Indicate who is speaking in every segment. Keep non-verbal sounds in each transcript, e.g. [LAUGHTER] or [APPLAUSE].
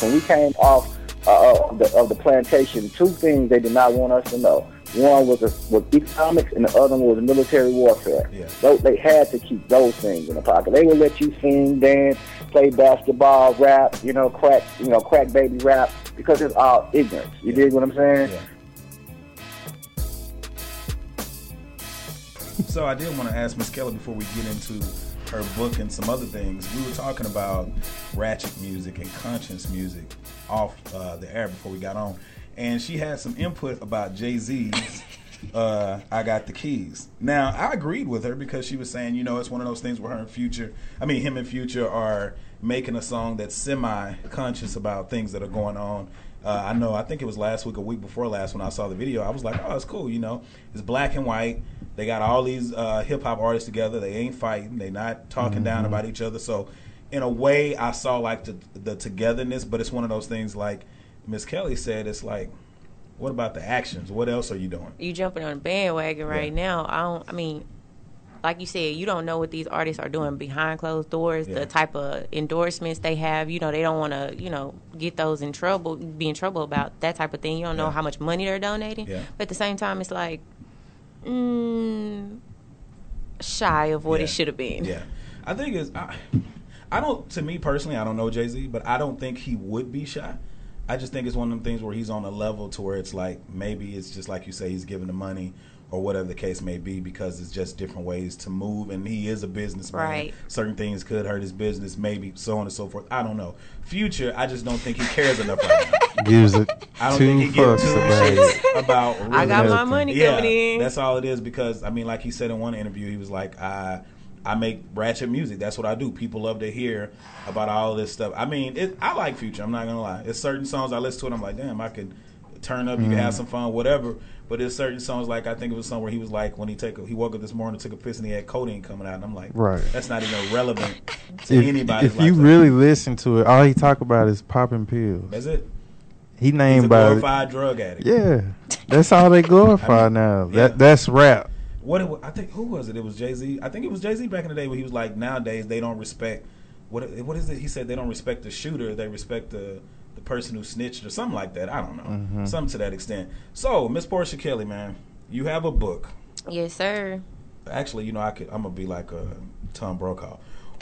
Speaker 1: When we came off uh, of, the, of the plantation, two things they did not want us to know. One was, a, was economics, and the other one was military warfare.
Speaker 2: Yeah.
Speaker 1: Those, they had to keep those things in the pocket. They would let you sing, dance, play basketball, rap, you know, crack, you know, crack baby rap, because it's all ignorance. You dig what I'm saying?
Speaker 2: Yeah. So I did want to ask Miss Kelly before we get into her book and some other things. We were talking about ratchet music and conscience music off uh, the air before we got on, and she had some input about Jay Z's. [LAUGHS] Uh, I got the keys. Now I agreed with her because she was saying, you know, it's one of those things where her and Future, I mean, him and Future are making a song that's semi-conscious about things that are going on. Uh, I know. I think it was last week, a week before last, when I saw the video. I was like, "Oh, it's cool." You know, it's black and white. They got all these uh, hip hop artists together. They ain't fighting. They not talking down about each other. So, in a way, I saw like the, the togetherness. But it's one of those things, like Miss Kelly said. It's like, what about the actions? What else are you doing?
Speaker 3: you jumping on a bandwagon right
Speaker 2: Yeah.
Speaker 3: now. I don't. I mean, like you said, you don't know what these artists are doing behind closed doors.
Speaker 2: Yeah.
Speaker 3: The type of endorsements they have. You know, they don't want to. You know, get those in trouble. Be in trouble about that type of thing. You don't know
Speaker 2: Yeah.
Speaker 3: how much money they're donating.
Speaker 2: Yeah.
Speaker 3: But at the same time, it's like, mm, shy of what it should have been.
Speaker 2: Yeah, I think it's. I, I don't. To me personally, I don't know Jay Z, but I don't think he would be shy. I just think it's one of them things where he's on a level to where it's like maybe it's just like you say he's giving the money or whatever the case may be because it's just different ways to move and he is a businessman.
Speaker 3: Right.
Speaker 2: Certain things could hurt his business, maybe so on and so forth. I don't know. Future, I just don't think he cares enough right now.
Speaker 4: Gives it
Speaker 2: I don't
Speaker 4: two
Speaker 2: think he gives two
Speaker 4: about it.
Speaker 2: shits about. Really
Speaker 3: I got my money
Speaker 2: yeah,
Speaker 3: coming in.
Speaker 2: that's all it is. Because I mean, like he said in one interview, he was like, "I, I make ratchet music. That's what I do. People love to hear about all this stuff. I mean, it, I like Future. I'm not gonna lie. It's certain songs I listen to, and I'm like, damn, I could turn up. You can
Speaker 4: Mm.
Speaker 2: have some fun, whatever. But there's certain songs like I think it was somewhere he was like when he take a, he woke up this morning, took a piss, and he had codeine coming out, and I'm like,
Speaker 4: Right.
Speaker 2: that's not even relevant to
Speaker 4: If,
Speaker 2: anybody.
Speaker 4: if you really listen to it, all he talk about is popping pills.
Speaker 2: that's it.
Speaker 4: He
Speaker 2: He's a
Speaker 4: named by
Speaker 2: glorified drug addict.
Speaker 4: yeah. That's all they glorify
Speaker 2: I mean,
Speaker 4: now.
Speaker 2: yeah.
Speaker 4: That that's rap.
Speaker 2: What it, I think who was it? It was Jay Z. I think it was Jay Z back in the day where he was like, nowadays they don't respect what what is it? He said they don't respect the shooter, they respect the the person who snitched or something like that. I don't know,
Speaker 4: Mm-hmm.
Speaker 2: something to that extent. So Miss Portia Kelly, man, you have a book.
Speaker 3: Yes, sir.
Speaker 2: Actually, you know, I could I'm gonna be like a Tom Brokaw.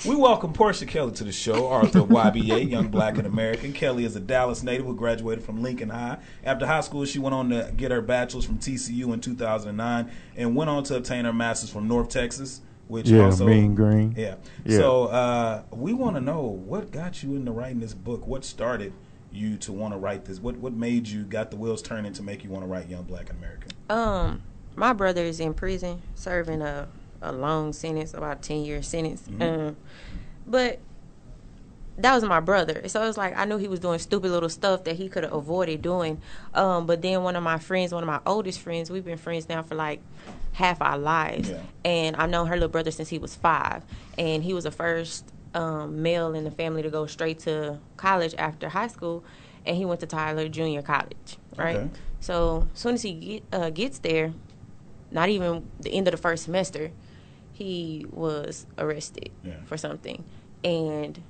Speaker 2: We welcome Portia Kelly to the show, Arthur YBA, [LAUGHS] Young Black and American. Kelly is a Dallas native who graduated from Lincoln High. After high school, she went on to get her bachelor's from TCU in 2009 and went on to obtain her master's from North Texas, which
Speaker 4: Yeah,
Speaker 2: also
Speaker 4: Mean Green.
Speaker 2: Yeah.
Speaker 4: Yeah.
Speaker 2: So uh, we want to know what got you into writing this book. What started you to want to write this? What what made you got the wheels turning to make you want to write Young Black and American?
Speaker 3: Um, my brother is in prison serving a a long sentence, about a ten year sentence. Um, but that was my brother, so it was like I knew he was doing stupid little stuff that he could have avoided doing. Um, but then one of my friends, one of my oldest friends, we've been friends now for like half our lives,
Speaker 2: Yeah.
Speaker 3: and I've known her little brother since he was five, and he was the first um, male in the family to go straight to college after high school, and he went to Tyler Junior College, right?
Speaker 2: Okay.
Speaker 3: So as soon as he get, uh, gets there, not even the end of the first semester, he was arrested
Speaker 2: Yeah.
Speaker 3: for something. And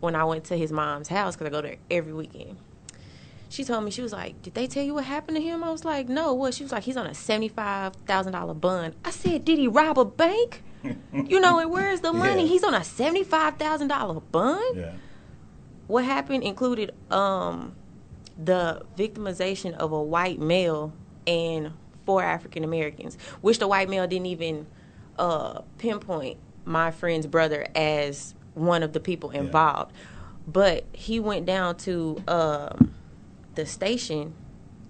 Speaker 3: when I went to his mom's house, because I go there every weekend, she told me, she was like, Did they tell you what happened to him? I was like, No, what? She was like, He's on a $75,000 bond. I said, Did he rob a bank? You know, and where's the money?
Speaker 2: Yeah.
Speaker 3: He's on a $75,000 bond?
Speaker 2: Yeah.
Speaker 3: what happened included um the victimization of a white male and four African Americans, which the white male didn't even uh, pinpoint my friend's brother as one of the people involved. But he went down to um, the station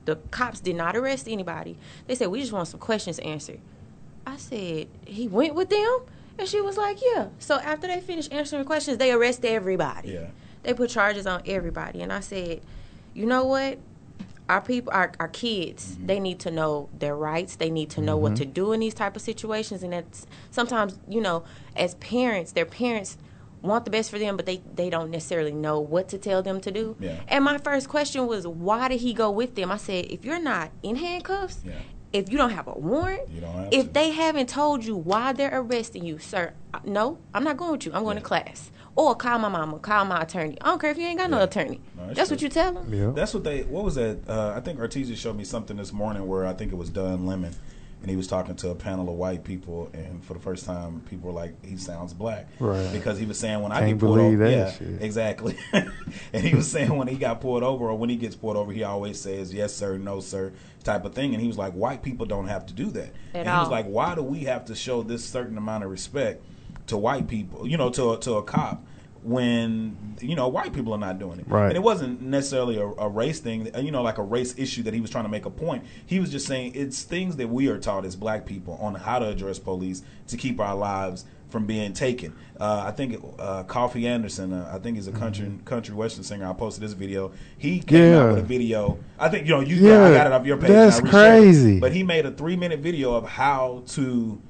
Speaker 3: the cops did not arrest anybody. They said we just want some questions answered. I said he went with them, and she was like, yeah. So after they finished answering questions, they arrested everybody.
Speaker 2: Yeah.
Speaker 3: They put charges on everybody, and I said, you know what? Our people, our, our kids,
Speaker 2: Mm-hmm.
Speaker 3: they need to know their rights. They need to know what to do in these type of situations, and that's sometimes, you know, as parents, their parents want the best for them, but they they don't necessarily know what to tell them to do.
Speaker 2: Yeah.
Speaker 3: And my first question was, why did he go with them? I said, if you're not in handcuffs,
Speaker 2: Yeah.
Speaker 3: If you don't have a warrant,
Speaker 2: You don't have
Speaker 3: if
Speaker 2: to.
Speaker 3: they haven't told you why they're arresting you, sir, uh, no, I'm not going with you. I'm going to class. Or call my mama, call my attorney. I don't care if you ain't got no attorney.
Speaker 2: No, that's
Speaker 3: that's what you tell them.
Speaker 4: Yeah.
Speaker 2: That's what they. What was that? Uh, I think Artesia showed me something this morning where I think it was Don Lemon, and he was talking to a panel of white people, and for the first time, people were like, "He sounds black,"
Speaker 4: Right.
Speaker 2: Because he was saying when I
Speaker 4: Can't
Speaker 2: get pulled over,
Speaker 4: that
Speaker 2: yeah,
Speaker 4: shit.
Speaker 2: exactly. [LAUGHS] and he was saying when he got pulled over, or when he gets pulled over, he always says, "Yes, sir," "No, sir," type of thing. And he was like, "White people don't have to do that." At and he was like, "Why do we have to show this certain amount of respect to white people? You know, to to a cop." When you know white people are not doing it,
Speaker 4: Right.
Speaker 2: And it wasn't necessarily a, a race thing, you know, like a race issue that he was trying to make a point. He was just saying it's things that we are taught as black people on how to address police to keep our lives from being taken. Uh, I think uh, Coffey Anderson, uh, I think he's a country country western singer. I posted this video. He came
Speaker 4: Yeah.
Speaker 2: out with a video. I think you know you.
Speaker 4: Yeah,
Speaker 2: I got it off your page.
Speaker 4: that's
Speaker 2: reshared it.
Speaker 4: crazy.
Speaker 2: But he made a three minute video of how to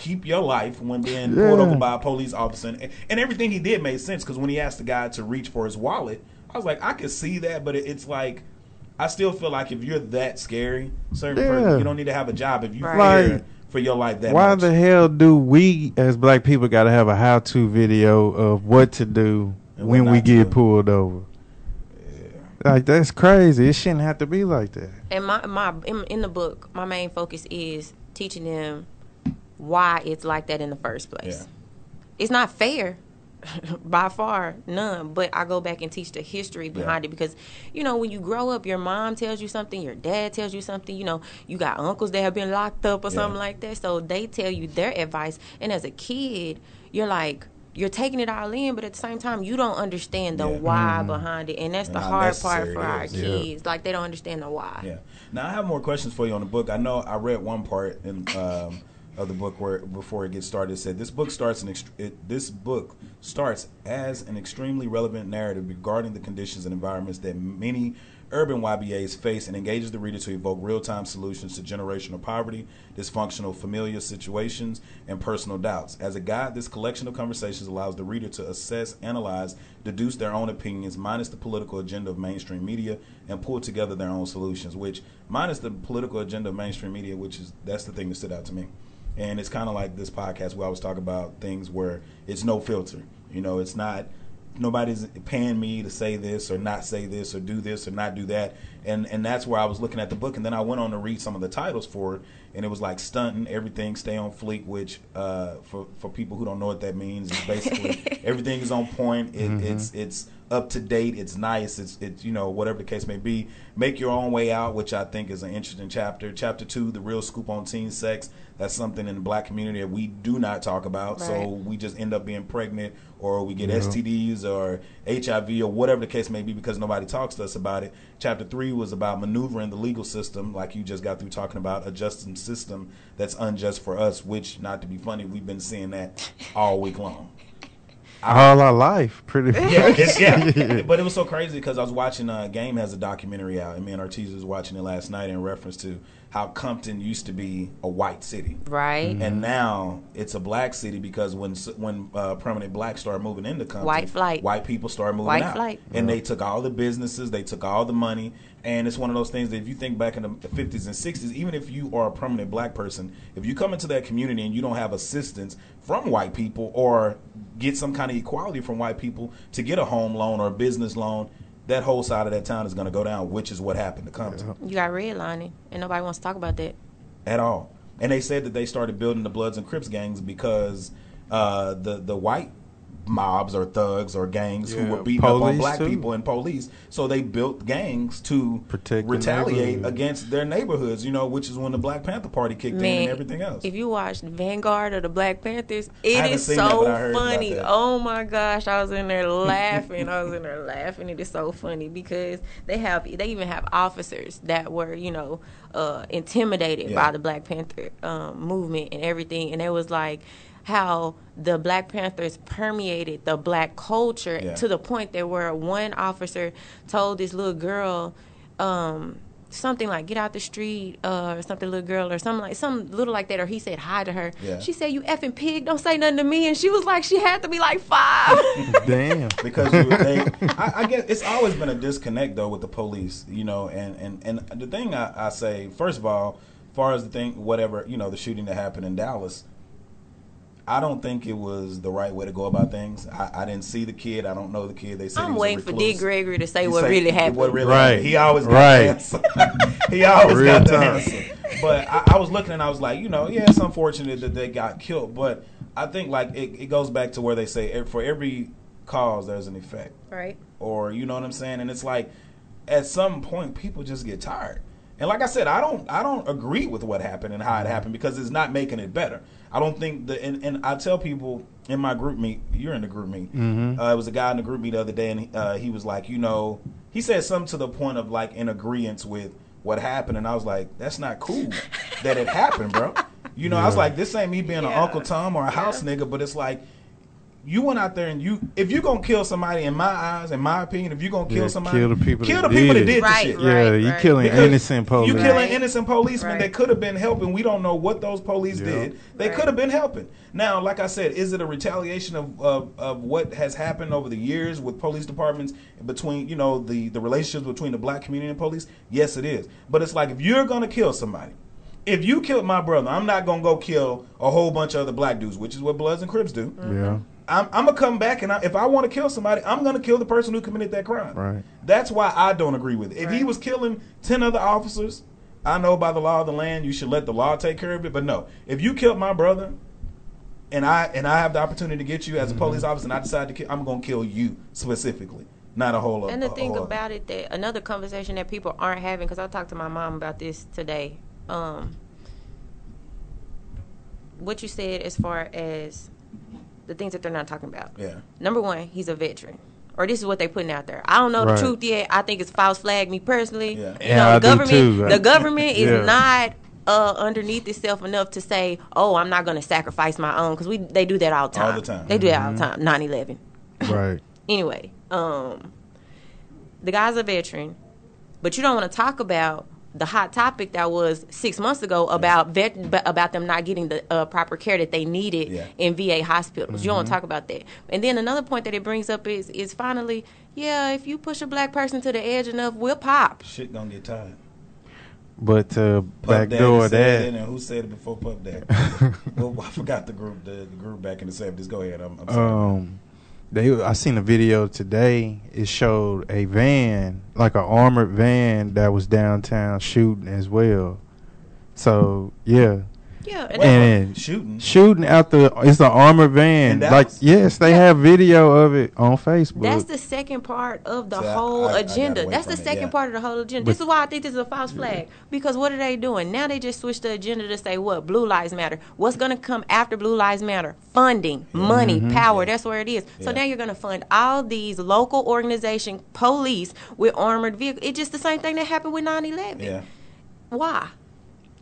Speaker 2: keep your life when being pulled over by a police officer. And, and everything he did made sense because when he asked the guy to reach for his wallet, I was like, I could see that, but it, it's like. I still feel like if you're that scary, certain
Speaker 4: Yeah.
Speaker 2: person, you don't need to have a job if you
Speaker 3: Right.
Speaker 2: fear for your life that
Speaker 4: Why
Speaker 2: much.
Speaker 4: the hell do we, as black people, got to have a how-to video of what to do
Speaker 2: And
Speaker 4: when we
Speaker 2: not to
Speaker 4: get
Speaker 2: do.
Speaker 4: pulled over? Like that's crazy. It shouldn't have to be like that.
Speaker 3: And my my in, in the book, my main focus is teaching them why it's like that in the first place.
Speaker 2: Yeah.
Speaker 3: It's not fair. [LAUGHS] by far none but i go back and teach the history behind it because you know when you grow up your mom tells you something your dad tells you something you know you got uncles that have been locked up or
Speaker 2: Yeah.
Speaker 3: something like that so they tell you their advice and as a kid you're like you're taking it all in but at the same time you don't understand the
Speaker 2: Yeah.
Speaker 3: why behind it and that's
Speaker 2: And
Speaker 3: the hard part for our.
Speaker 4: Yeah.
Speaker 3: kids like they don't understand the why
Speaker 2: Yeah. Now I have more questions for you on the book. I know I read one part and um, of the book where before it gets started said this book starts an ext- it, this book starts as an extremely relevant narrative regarding the conditions and environments that many urban YBAs face and engages the reader to evoke real-time solutions to generational poverty, dysfunctional familial situations, and personal doubts. As a guide, this collection of conversations allows the reader to assess, analyze, deduce their own opinions, minus the political agenda of mainstream media, and pull together their own solutions. Which, minus the political agenda of mainstream media, which is that's the thing that stood out to me. And it's kind of like this podcast where I was talking about things where it's no filter. You know, it's not nobody's paying me to say this or not say this or do this or not do that and and that's where i was looking at the book and then i went on to read some of the titles for it and it was like stunting everything stay on fleek which uh, for for people who don't know what that means is basically [LAUGHS] everything is on point. It, it's it's up to date. It's nice. It's it's you know whatever the case may be. Make your own way out which i think is an interesting chapter. Chapter two the real scoop on teen sex. That's something in the black community that we do not talk about. So we just end up being pregnant or we get STDs or HIV or whatever the case may be because nobody talks to us about it. Chapter three was about maneuvering the legal system, like you just got through talking about a justice system that's unjust for us, which, not to be funny, we've been seeing that all week long. [LAUGHS]
Speaker 4: All our life, pretty much. [LAUGHS]
Speaker 2: Yeah, it's, [LAUGHS] yeah. but it was so crazy because I was watching uh, Game has a documentary out, and me and Ortiz was watching it last night in reference to how Compton used to be a white city.
Speaker 3: right
Speaker 2: And now it's a black city because when when uh, permanent blacks started moving into Compton,
Speaker 3: White flight.
Speaker 2: white people started moving
Speaker 3: White
Speaker 2: out,
Speaker 3: flight.
Speaker 2: and they took all the businesses, they took all the money, and it's one of those things that if you think back in the fifties and sixties, even if you are a permanent black person, if you come into that community and you don't have assistance from white people or get some kind of equality from white people to get a home loan or a business loan, that whole side of that town is going to go down, which is what happened to Compton.
Speaker 3: You got redlining and nobody wants to talk about that.
Speaker 2: At all. And they said that they started building the Bloods and Crips gangs because uh, the the white mobs or thugs or gangs
Speaker 4: Yeah,
Speaker 2: who were beating up on black
Speaker 4: too.
Speaker 2: people and police. So they built gangs to
Speaker 4: Protect
Speaker 2: retaliate against their neighborhoods. You know, which is when the Black Panther Party kicked in and everything else.
Speaker 3: If you watched Vanguard or the Black Panthers, it is
Speaker 2: haven't
Speaker 3: is
Speaker 2: seen that,
Speaker 3: so
Speaker 2: but I heard about
Speaker 3: funny. Oh my gosh, I was in there [LAUGHS] laughing. I was in there laughing. It is so funny because they have they even have officers that were you know uh, intimidated
Speaker 2: Yeah.
Speaker 3: by the Black Panther um, movement and everything, and it was like how the Black Panthers permeated the black culture
Speaker 2: Yeah.
Speaker 3: to the point that where one officer told this little girl. Um, something like get out the street uh, or something little girl or something like something little like that or he said hi to her
Speaker 2: Yeah.
Speaker 3: she said you effing pig don't say nothing to me and she was like she had to be like five [LAUGHS]
Speaker 4: Damn. [LAUGHS]
Speaker 2: because you, they, I, I guess it's always been a disconnect though with the police, you know. And and and the thing I, I say, first of all, as far as the thing, whatever you know, the shooting that happened in Dallas, I don't think it was the right way to go about things. I, I didn't see the kid. I don't know the kid. They said
Speaker 3: i'm waiting for
Speaker 2: recluse.
Speaker 3: dick gregory to say
Speaker 2: He
Speaker 3: what
Speaker 2: say-
Speaker 3: really happened
Speaker 2: What really
Speaker 4: Right.
Speaker 2: happened. He always got
Speaker 4: Right.
Speaker 2: the answer. [LAUGHS] he always
Speaker 4: Real
Speaker 2: got the
Speaker 4: time.
Speaker 2: answer. But I, I was looking and I was like, you know, yeah, it's unfortunate that they got killed. But I think like it, it goes back to where they say for every cause there's an effect
Speaker 3: right
Speaker 2: or you know what I'm saying? And it's like at some point people just get tired. And like I said, I don't I don't agree with what happened and how it happened because it's not making it better. I don't think the and, and I tell people in my group meet, you're in the group meet.
Speaker 4: Mm-hmm.
Speaker 2: Uh, it was a guy in the group meet the other day, and he, uh, he was like, you know, he said something to the point of like in agreement with what happened, and I was like, that's not cool that it happened, bro. You know, I was like, this ain't me being an Uncle Tom or a house nigga, but it's like you went out there and you if you're gonna kill somebody in my eyes in my opinion if you're gonna kill
Speaker 4: Yeah,
Speaker 2: somebody
Speaker 4: kill the people
Speaker 2: kill
Speaker 4: that
Speaker 2: the people
Speaker 4: did
Speaker 2: that
Speaker 4: it.
Speaker 2: did
Speaker 3: Right,
Speaker 2: the shit
Speaker 4: Yeah,
Speaker 3: Right,
Speaker 4: you
Speaker 3: right.
Speaker 4: killing
Speaker 2: Because
Speaker 4: innocent police.
Speaker 2: you killing
Speaker 3: Right.
Speaker 2: innocent policemen
Speaker 3: Right.
Speaker 2: that could have been helping we don't know what those police
Speaker 4: Yeah.
Speaker 2: did they
Speaker 3: Right.
Speaker 2: could have been helping now like i said is it a retaliation of, of of what has happened over the years with police departments between you know the the relationships between the black community and police yes it is but it's like if you're gonna kill somebody if you killed my brother, I'm not gonna go kill a whole bunch of other black dudes, which is what Bloods and Crips do.
Speaker 4: Yeah.
Speaker 2: I'm, I'm gonna come back and I, if I want to kill somebody, I'm gonna kill the person who committed that crime.
Speaker 4: Right.
Speaker 2: That's why I don't agree with it. If he was killing ten other officers, I know by the law of the land you should let the law take care of it. But no, if you killed my brother, and I and I have the opportunity to get you as a police officer, and I decide to kill, I'm gonna kill you specifically, not a whole.
Speaker 3: And the
Speaker 2: a
Speaker 3: thing
Speaker 2: whole-
Speaker 3: about it that another conversation that people aren't having because I talked to my mom about this today. Um, what you said as far as the things that they're not talking about.
Speaker 2: Yeah.
Speaker 3: Number one, he's a veteran. Or this is what they're putting out there. I don't know
Speaker 4: Right.
Speaker 3: the truth yet. I think it's false flag. Me personally,
Speaker 2: Yeah.
Speaker 3: you
Speaker 4: Yeah,
Speaker 3: know,
Speaker 4: I
Speaker 3: the
Speaker 4: do
Speaker 3: government,
Speaker 4: too.
Speaker 3: the government is [LAUGHS]
Speaker 4: Yeah.
Speaker 3: not uh, underneath itself enough to say, "Oh, I'm not going to sacrifice my own," because we they do that all the
Speaker 2: All
Speaker 3: time.
Speaker 2: the time.
Speaker 3: They do that
Speaker 4: Mm-hmm.
Speaker 3: all the time. 9/11 [LAUGHS]
Speaker 4: Right.
Speaker 3: anyway, um, the guy's a veteran, but you don't want to talk about the hot topic that was six months ago about vet about them not getting the uh, proper care that they needed
Speaker 2: Yeah.
Speaker 3: in VA hospitals. You don't want
Speaker 4: Mm-hmm.
Speaker 3: to talk about that. And then another point that it brings up is is finally, yeah, if you push a black person to the edge enough, we'll pop.
Speaker 2: Shit gonna get tired.
Speaker 4: But uh,
Speaker 2: Puff Daddy
Speaker 4: backdoor that.
Speaker 2: and who said it before Puff Daddy? well, [LAUGHS] I forgot the group. The, the group back in the seventies. Go ahead. I'm, I'm sorry.
Speaker 4: Um, they I seen a video today. It showed a van, like an armored van, that was downtown shooting as well. So yeah,
Speaker 3: Yeah, and
Speaker 4: and-
Speaker 2: shooting.
Speaker 4: shooting out the it's an armored van. Like yes, they have video of it on Facebook.
Speaker 3: That's the second part of the
Speaker 2: See, I-
Speaker 3: whole
Speaker 2: I- I
Speaker 3: agenda.
Speaker 2: away
Speaker 3: That's the
Speaker 2: from it,
Speaker 3: second
Speaker 2: yeah.
Speaker 3: part of the whole agenda. this is why I think this is a false flag. Because what are they doing? Now they just switched the agenda to say what? Blue Lives Matter. What's going to come after Blue Lives Matter? Funding, mm-hmm. money, mm-hmm. power. That's where it is. So now you're going to fund all these local organization police with armored vehicles. It's just the same thing that happened with 9/11.
Speaker 2: Yeah.
Speaker 3: Why?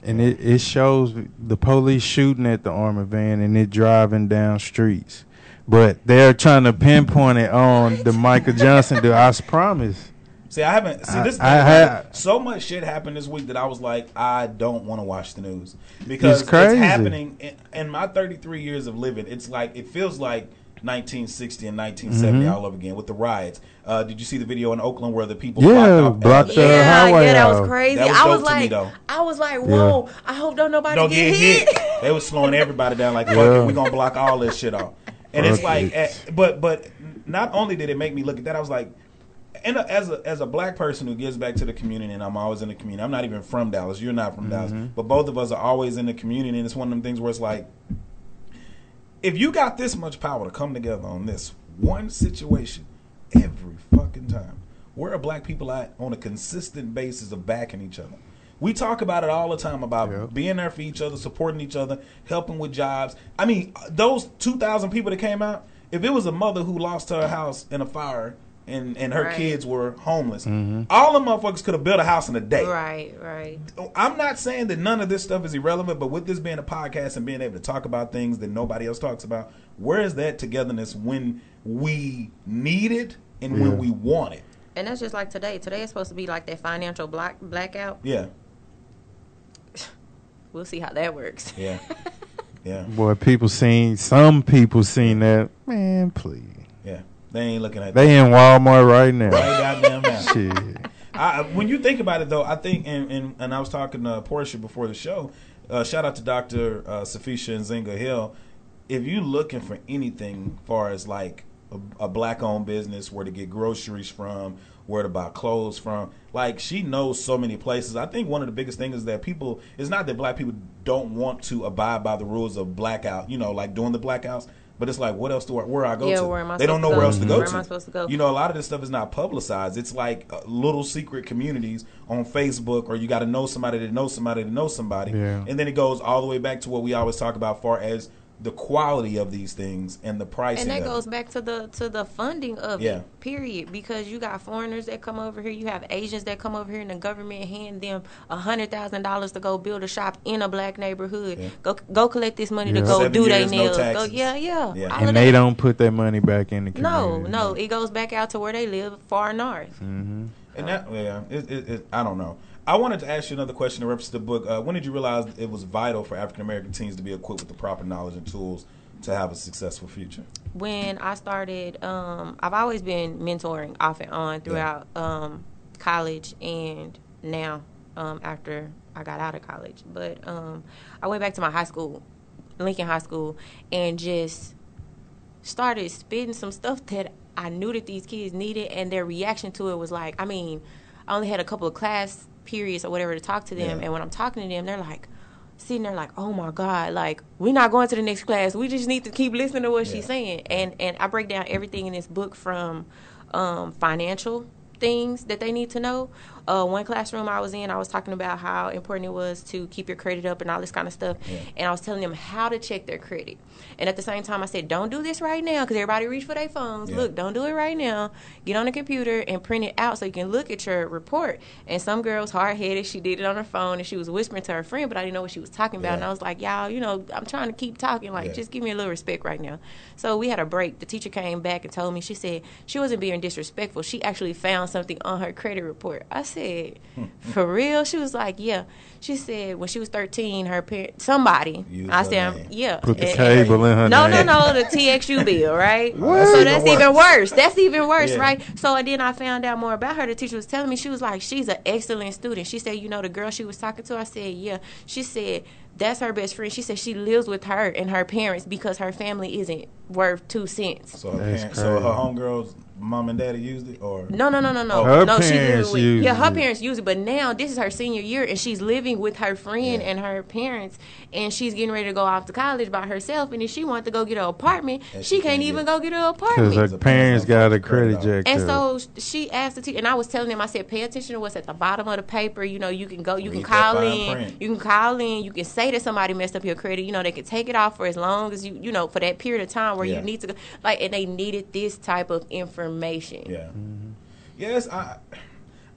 Speaker 4: And it, it shows the police shooting at the armored van and it driving down streets. But they're trying to pinpoint it on the Michael Johnson dude. I promise.
Speaker 2: See, I haven't. See,
Speaker 4: I-
Speaker 2: this.
Speaker 4: I had-
Speaker 2: so much shit happened this week that I was like, I don't want to watch the news because it's,
Speaker 4: crazy.
Speaker 2: happening in, in my 33 years of living. It's like it feels like 1960 and 1970
Speaker 4: Mm-hmm.
Speaker 2: all over again with the riots. Uh, did you see the video in Oakland where the people
Speaker 4: Yeah,
Speaker 2: blocked off?
Speaker 4: blocked the
Speaker 3: yeah,
Speaker 4: highway
Speaker 3: yeah, that was crazy.
Speaker 2: That was
Speaker 3: I
Speaker 2: dope
Speaker 3: was
Speaker 2: to me,
Speaker 3: like,
Speaker 2: though.
Speaker 3: I was like, whoa! I hope don't nobody
Speaker 2: don't
Speaker 3: get,
Speaker 2: get
Speaker 3: hit.
Speaker 2: hit. [LAUGHS] they was slowing everybody down like, fuck
Speaker 4: Yeah.
Speaker 2: it, we gonna block all this shit off. And it's like,
Speaker 4: it.
Speaker 2: eh, but but not only did it make me look at that, I was like, and as a as a black person who gives back to the community, and I'm always in the community. I'm not even from Dallas. You're not from Dallas,
Speaker 4: Mm-hmm.
Speaker 2: but both of us are always in the community, and it's one of them things where it's like. If you got this much power to come together on this one situation every fucking time, where are black people at on a consistent basis of backing each other? We talk about it all the time about
Speaker 4: Yep.
Speaker 2: being there for each other, supporting each other, helping with jobs. I mean, those 2,000 people that came out, if it was a mother who lost her house in a fire and, and her
Speaker 3: Right.
Speaker 2: kids were homeless, mm-hmm. all the motherfuckers could have built a house in a day.
Speaker 3: Right, right.
Speaker 2: I'm not saying that none of this stuff is irrelevant, but with this being a podcast and being able to talk about things that nobody else talks about, where is that togetherness when we need it and
Speaker 4: Yeah.
Speaker 2: when we want it?
Speaker 3: And that's just like today. Today is supposed to be like that financial black blackout.
Speaker 2: Yeah, [LAUGHS]
Speaker 3: We'll see how that works.
Speaker 2: yeah, yeah, [LAUGHS]
Speaker 4: Boy, people seen some people seen that. Man, please.
Speaker 2: yeah. They ain't looking at
Speaker 4: They in Walmart right now.
Speaker 2: right goddamn now. [LAUGHS]
Speaker 4: Shit.
Speaker 2: I, when you think about it, though, I think, and, and, and I was talking to Portia before the show. Uh, shout out to Doctor uh, Safisha Zinga Hill. If you looking for anything, far as like a, a black-owned business, where to get groceries from, where to buy clothes from, like she knows so many places. I think one of the biggest things is that people. It's not that black people don't want to abide by the rules of blackout. You know, like doing the blackouts. But it's like, what else do I, where I go
Speaker 3: Yeah,
Speaker 2: to?
Speaker 3: where am I
Speaker 2: they don't know
Speaker 3: to
Speaker 2: where
Speaker 3: go?
Speaker 2: else to go
Speaker 3: Where
Speaker 2: to.
Speaker 3: am I supposed to go?
Speaker 2: You know, a lot of this stuff is not publicized. It's like uh, little secret communities on Facebook, or you got to know somebody to know somebody to know somebody.
Speaker 4: Yeah.
Speaker 2: And then it goes all the way back to what we always talk about, far as the quality of these things and the pricing.
Speaker 3: And that
Speaker 2: of
Speaker 3: goes
Speaker 2: it.
Speaker 3: back to the to the funding of
Speaker 2: Yeah.
Speaker 3: it. Period. Because you got foreigners that come over here, you have Asians that come over here, and the government hand them a hundred thousand dollars to go build a shop in a black neighborhood.
Speaker 2: Yeah.
Speaker 3: Go go collect this money
Speaker 4: Yeah.
Speaker 3: to go
Speaker 2: Seven
Speaker 3: do their
Speaker 2: years, no
Speaker 3: nails. go, yeah, yeah.
Speaker 2: Yeah.
Speaker 3: All
Speaker 4: And
Speaker 3: that.
Speaker 4: they don't put that money back in the
Speaker 3: No,
Speaker 4: community.
Speaker 3: no, it goes back out to where they live, far north.
Speaker 4: Mm-hmm.
Speaker 2: And that, yeah, it, it, it, I don't know. I wanted to ask you another question in reference to the book. Uh, when did you realize it was vital for African American teens to be equipped with the proper knowledge and tools to have a successful future?
Speaker 3: when I started, um, I've always been mentoring off and on throughout um, college and now um, after I got out of college. But um, I went back to my high school, Lincoln High School, and just started spitting some stuff that I knew that these kids needed, and their reaction to it was like, I mean, I only had a couple of class periods or whatever to talk to them,
Speaker 2: Yeah.
Speaker 3: and when I'm talking to them, they're like, sitting there like, oh my god, like we're not going to the next class. We just need to keep listening to what
Speaker 2: Yeah.
Speaker 3: she's saying, and and I break down everything in this book from um, financial things that they need to know. Uh, one classroom I was in, I was talking about how important it was to keep your credit up and all this kind of stuff,
Speaker 2: Yeah.
Speaker 3: and I was telling them how to check their credit. And at the same time, I said, don't do this right now because everybody reach for their phones.
Speaker 2: Yeah.
Speaker 3: Look, don't do it right now. Get on the computer and print it out so you can look at your report. And some girl's hard headed. She did it on her phone and she was whispering to her friend, but I didn't know what she was talking about.
Speaker 2: Yeah.
Speaker 3: And I was like, y'all, you know, I'm trying to keep talking. Like, just give me a little respect right now. So we had a break. The teacher came back and told me, she said she wasn't being disrespectful. She actually found something on her credit report. I said,
Speaker 2: Hmm. [LAUGHS]
Speaker 3: for real? She was like, yeah. She said when she was 13, her parent, somebody,
Speaker 2: Used
Speaker 3: I said,
Speaker 2: name.
Speaker 3: yeah.
Speaker 4: Put the
Speaker 3: And-
Speaker 4: cable in her
Speaker 3: no,
Speaker 4: name.
Speaker 3: no, no, the TXU [LAUGHS] bill, right?
Speaker 2: What?
Speaker 3: So that's
Speaker 2: worse.
Speaker 3: even worse. That's even worse,
Speaker 2: Yeah.
Speaker 3: right? So and then I found out more about her. The teacher was telling me she was like, she's an excellent student. She said, you know, the girl she was talking to. I said, yeah. She said that's her best friend. She said she lives with her and her parents because her family isn't worth two cents.
Speaker 2: So her,
Speaker 4: That's
Speaker 2: parents, so her homegirls, mom and daddy used it, or
Speaker 3: No, no, no, no, no.
Speaker 4: Her
Speaker 3: no,
Speaker 4: parents
Speaker 3: lived with,
Speaker 4: use
Speaker 3: yeah, her
Speaker 4: it.
Speaker 3: parents use it, but now this is her senior year, and she's living with her friend
Speaker 2: Yeah.
Speaker 3: and her parents, and she's getting ready to go off to college by herself. And if she wants to go get an apartment, she,
Speaker 2: she
Speaker 3: can't
Speaker 2: can't
Speaker 3: even
Speaker 2: get-
Speaker 3: go get an apartment
Speaker 4: Because
Speaker 2: her
Speaker 4: parents
Speaker 2: parents
Speaker 4: got a
Speaker 2: credit
Speaker 4: credit
Speaker 2: out.
Speaker 4: jack
Speaker 3: And so she asked the teacher, and I was telling them, I said, pay attention to what's at the bottom of the paper. You know, you can go, you
Speaker 2: Read
Speaker 3: can call in,
Speaker 2: print.
Speaker 3: you can call in, you can say that somebody messed up your credit. You know, they can take it off for as long as you, you know, for that period of time where
Speaker 2: Yeah.
Speaker 3: you need to go. Like, and they needed this type of information.
Speaker 2: Yeah. Mm-hmm. Yes, I,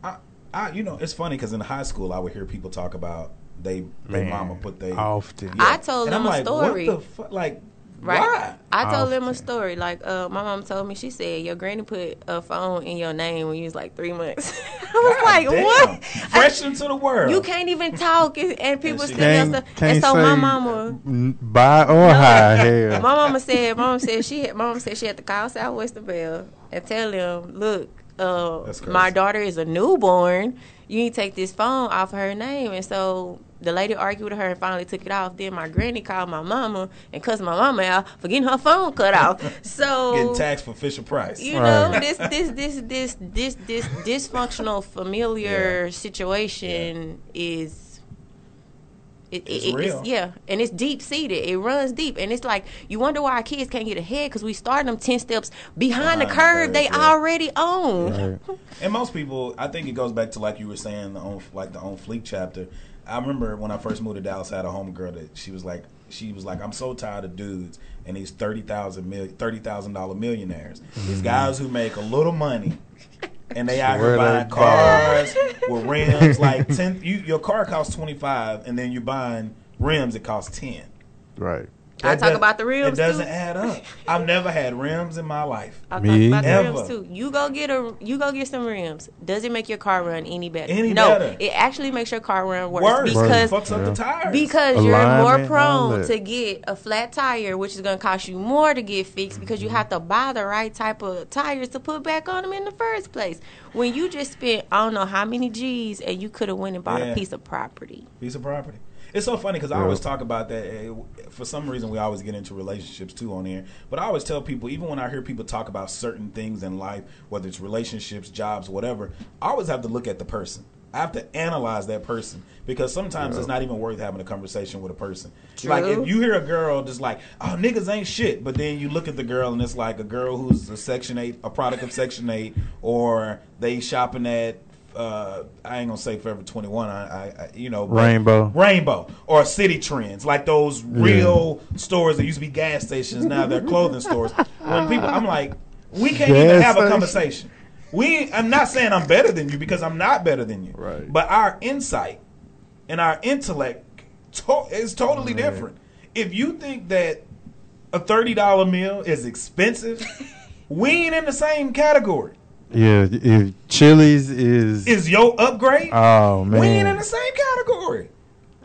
Speaker 2: I, I, you know, it's funny because in high school I would hear people talk about they, their
Speaker 4: Man,
Speaker 2: mama put they.
Speaker 4: often.
Speaker 3: I told
Speaker 2: and
Speaker 3: them
Speaker 2: I'm
Speaker 3: a
Speaker 2: like,
Speaker 3: story.
Speaker 2: What the fuck? Like,
Speaker 3: Right.
Speaker 2: why?
Speaker 3: I told them a story. Like, uh, my mom told me, she said, Your granny put a phone in your name when you was like three months. [LAUGHS] I was
Speaker 2: God
Speaker 3: like,
Speaker 2: damn.
Speaker 3: What?
Speaker 2: Fresh into the world.
Speaker 3: You can't even talk, and, and people still your
Speaker 4: Can't,
Speaker 3: stuff.
Speaker 4: can't
Speaker 3: And so
Speaker 4: say
Speaker 3: my mama,
Speaker 4: n- buy or high [LAUGHS] hell.
Speaker 3: my mama said, mom said she had, mom said she had to call Southwestern Bell and tell them, look, uh, my daughter is a newborn. You need to take this phone off her name. And so the lady argued with her and finally took it off. Then my granny called my mama and cussed my mama out for getting her phone cut off. [LAUGHS] So
Speaker 2: getting taxed for Fisher Price.
Speaker 3: you know this this this this this this dysfunctional familiar
Speaker 2: Yeah.
Speaker 3: situation is It,
Speaker 2: It's
Speaker 3: it-
Speaker 2: real.
Speaker 3: yeah, and it's deep seated. It runs deep, and it's like you wonder why our kids can't get ahead because we start them ten steps behind,
Speaker 2: Behind
Speaker 3: the
Speaker 2: the
Speaker 3: curve
Speaker 2: curve,
Speaker 3: they
Speaker 2: yeah.
Speaker 3: already own.
Speaker 4: Right.
Speaker 2: And most people, I think it goes back to like you were saying, the on like the on fleek chapter. I remember when I first moved to Dallas, I had a homegirl that she was like, she was like, I'm so tired of dudes and these thirty thousand million, thirty thousand dollar millionaires, these guys who make a little money. And they out here buying cars with rims like ten. You, your car costs twenty five, and then you're buying rims that cost ten.
Speaker 4: Right.
Speaker 3: I talk
Speaker 2: does-
Speaker 3: about the rims,
Speaker 2: It doesn't
Speaker 3: too.
Speaker 2: add up. I've never had rims in my life.
Speaker 3: I
Speaker 4: Me
Speaker 3: talk about the
Speaker 2: Ever.
Speaker 3: rims too. You go get a you go get some rims. Does it make your car run any better?
Speaker 2: Any
Speaker 3: no,
Speaker 2: better.
Speaker 3: it actually makes your car run worse,
Speaker 2: Worse,
Speaker 3: because
Speaker 2: fucks up the tires.
Speaker 3: because you're more prone to get a flat tire, which is going to cost you more to get fixed because you have to buy the right type of tires to put back on them in the first place. When you just spent I don't know how many G's and you could have went and bought
Speaker 2: Yeah.
Speaker 3: a piece of property.
Speaker 2: piece of property. It's so funny because I always talk about that. For some reason, we always get into relationships too on here. But I always tell people, even when I hear people talk about certain things in life, whether it's relationships, jobs, whatever, I always have to look at the person. I have to analyze that person because sometimes it's not even worth having a conversation with a person. Like if you hear a girl just like, "Oh, niggas ain't shit," but then you look at the girl and it's like a girl who's a Section Eight, a product of Section Eight, or they shopping at. Uh, I ain't gonna say Forever Twenty One. I, I, I, you know,
Speaker 4: Rainbow.
Speaker 2: Rainbow or Citi Trends, like those real stores that used to be gas stations. Now they're clothing stores. When people, I'm like, we can't even
Speaker 4: Gas
Speaker 2: have a conversation. We, I'm not saying I'm better than you because I'm not better than you.
Speaker 4: Right.
Speaker 2: But our insight and our intellect to- is totally different. If you think that a thirty dollar meal is expensive, [LAUGHS] we ain't in the same category.
Speaker 4: Yeah. If Chili's is.
Speaker 2: Is your upgrade?
Speaker 4: oh man,
Speaker 2: We ain't in the same category.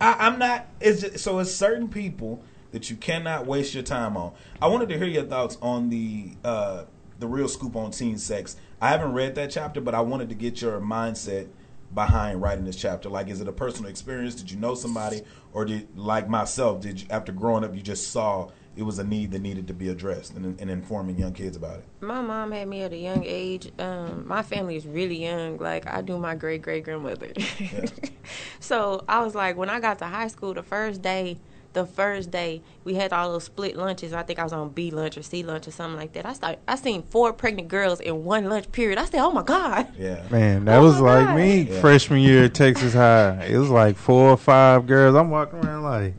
Speaker 2: I, I'm not. It's just, so it's certain people that you cannot waste your time on. I wanted to hear your thoughts on the uh, the real scoop on teen sex. I haven't read that chapter, but I wanted to get your mindset behind writing this chapter. Like, is it a personal experience? Did you know somebody, or did like myself? Did you after growing up you just saw it was a need that needed to be addressed and, and informing young kids about it?
Speaker 3: My mom had me at a young age. Um, my family is really young. Like I do my great great grandmother. [LAUGHS] so I was like, when I got to high school, the first day, the first day we had all those split lunches. I think I was on B lunch or C lunch or something like that. I started. I seen four pregnant girls in one lunch period. I said, oh my god.
Speaker 2: Yeah.
Speaker 4: Man, that
Speaker 3: Oh
Speaker 4: was like
Speaker 3: God.
Speaker 4: me
Speaker 2: Yeah.
Speaker 4: freshman year at Texas High. It was like four or five girls. I'm walking around like,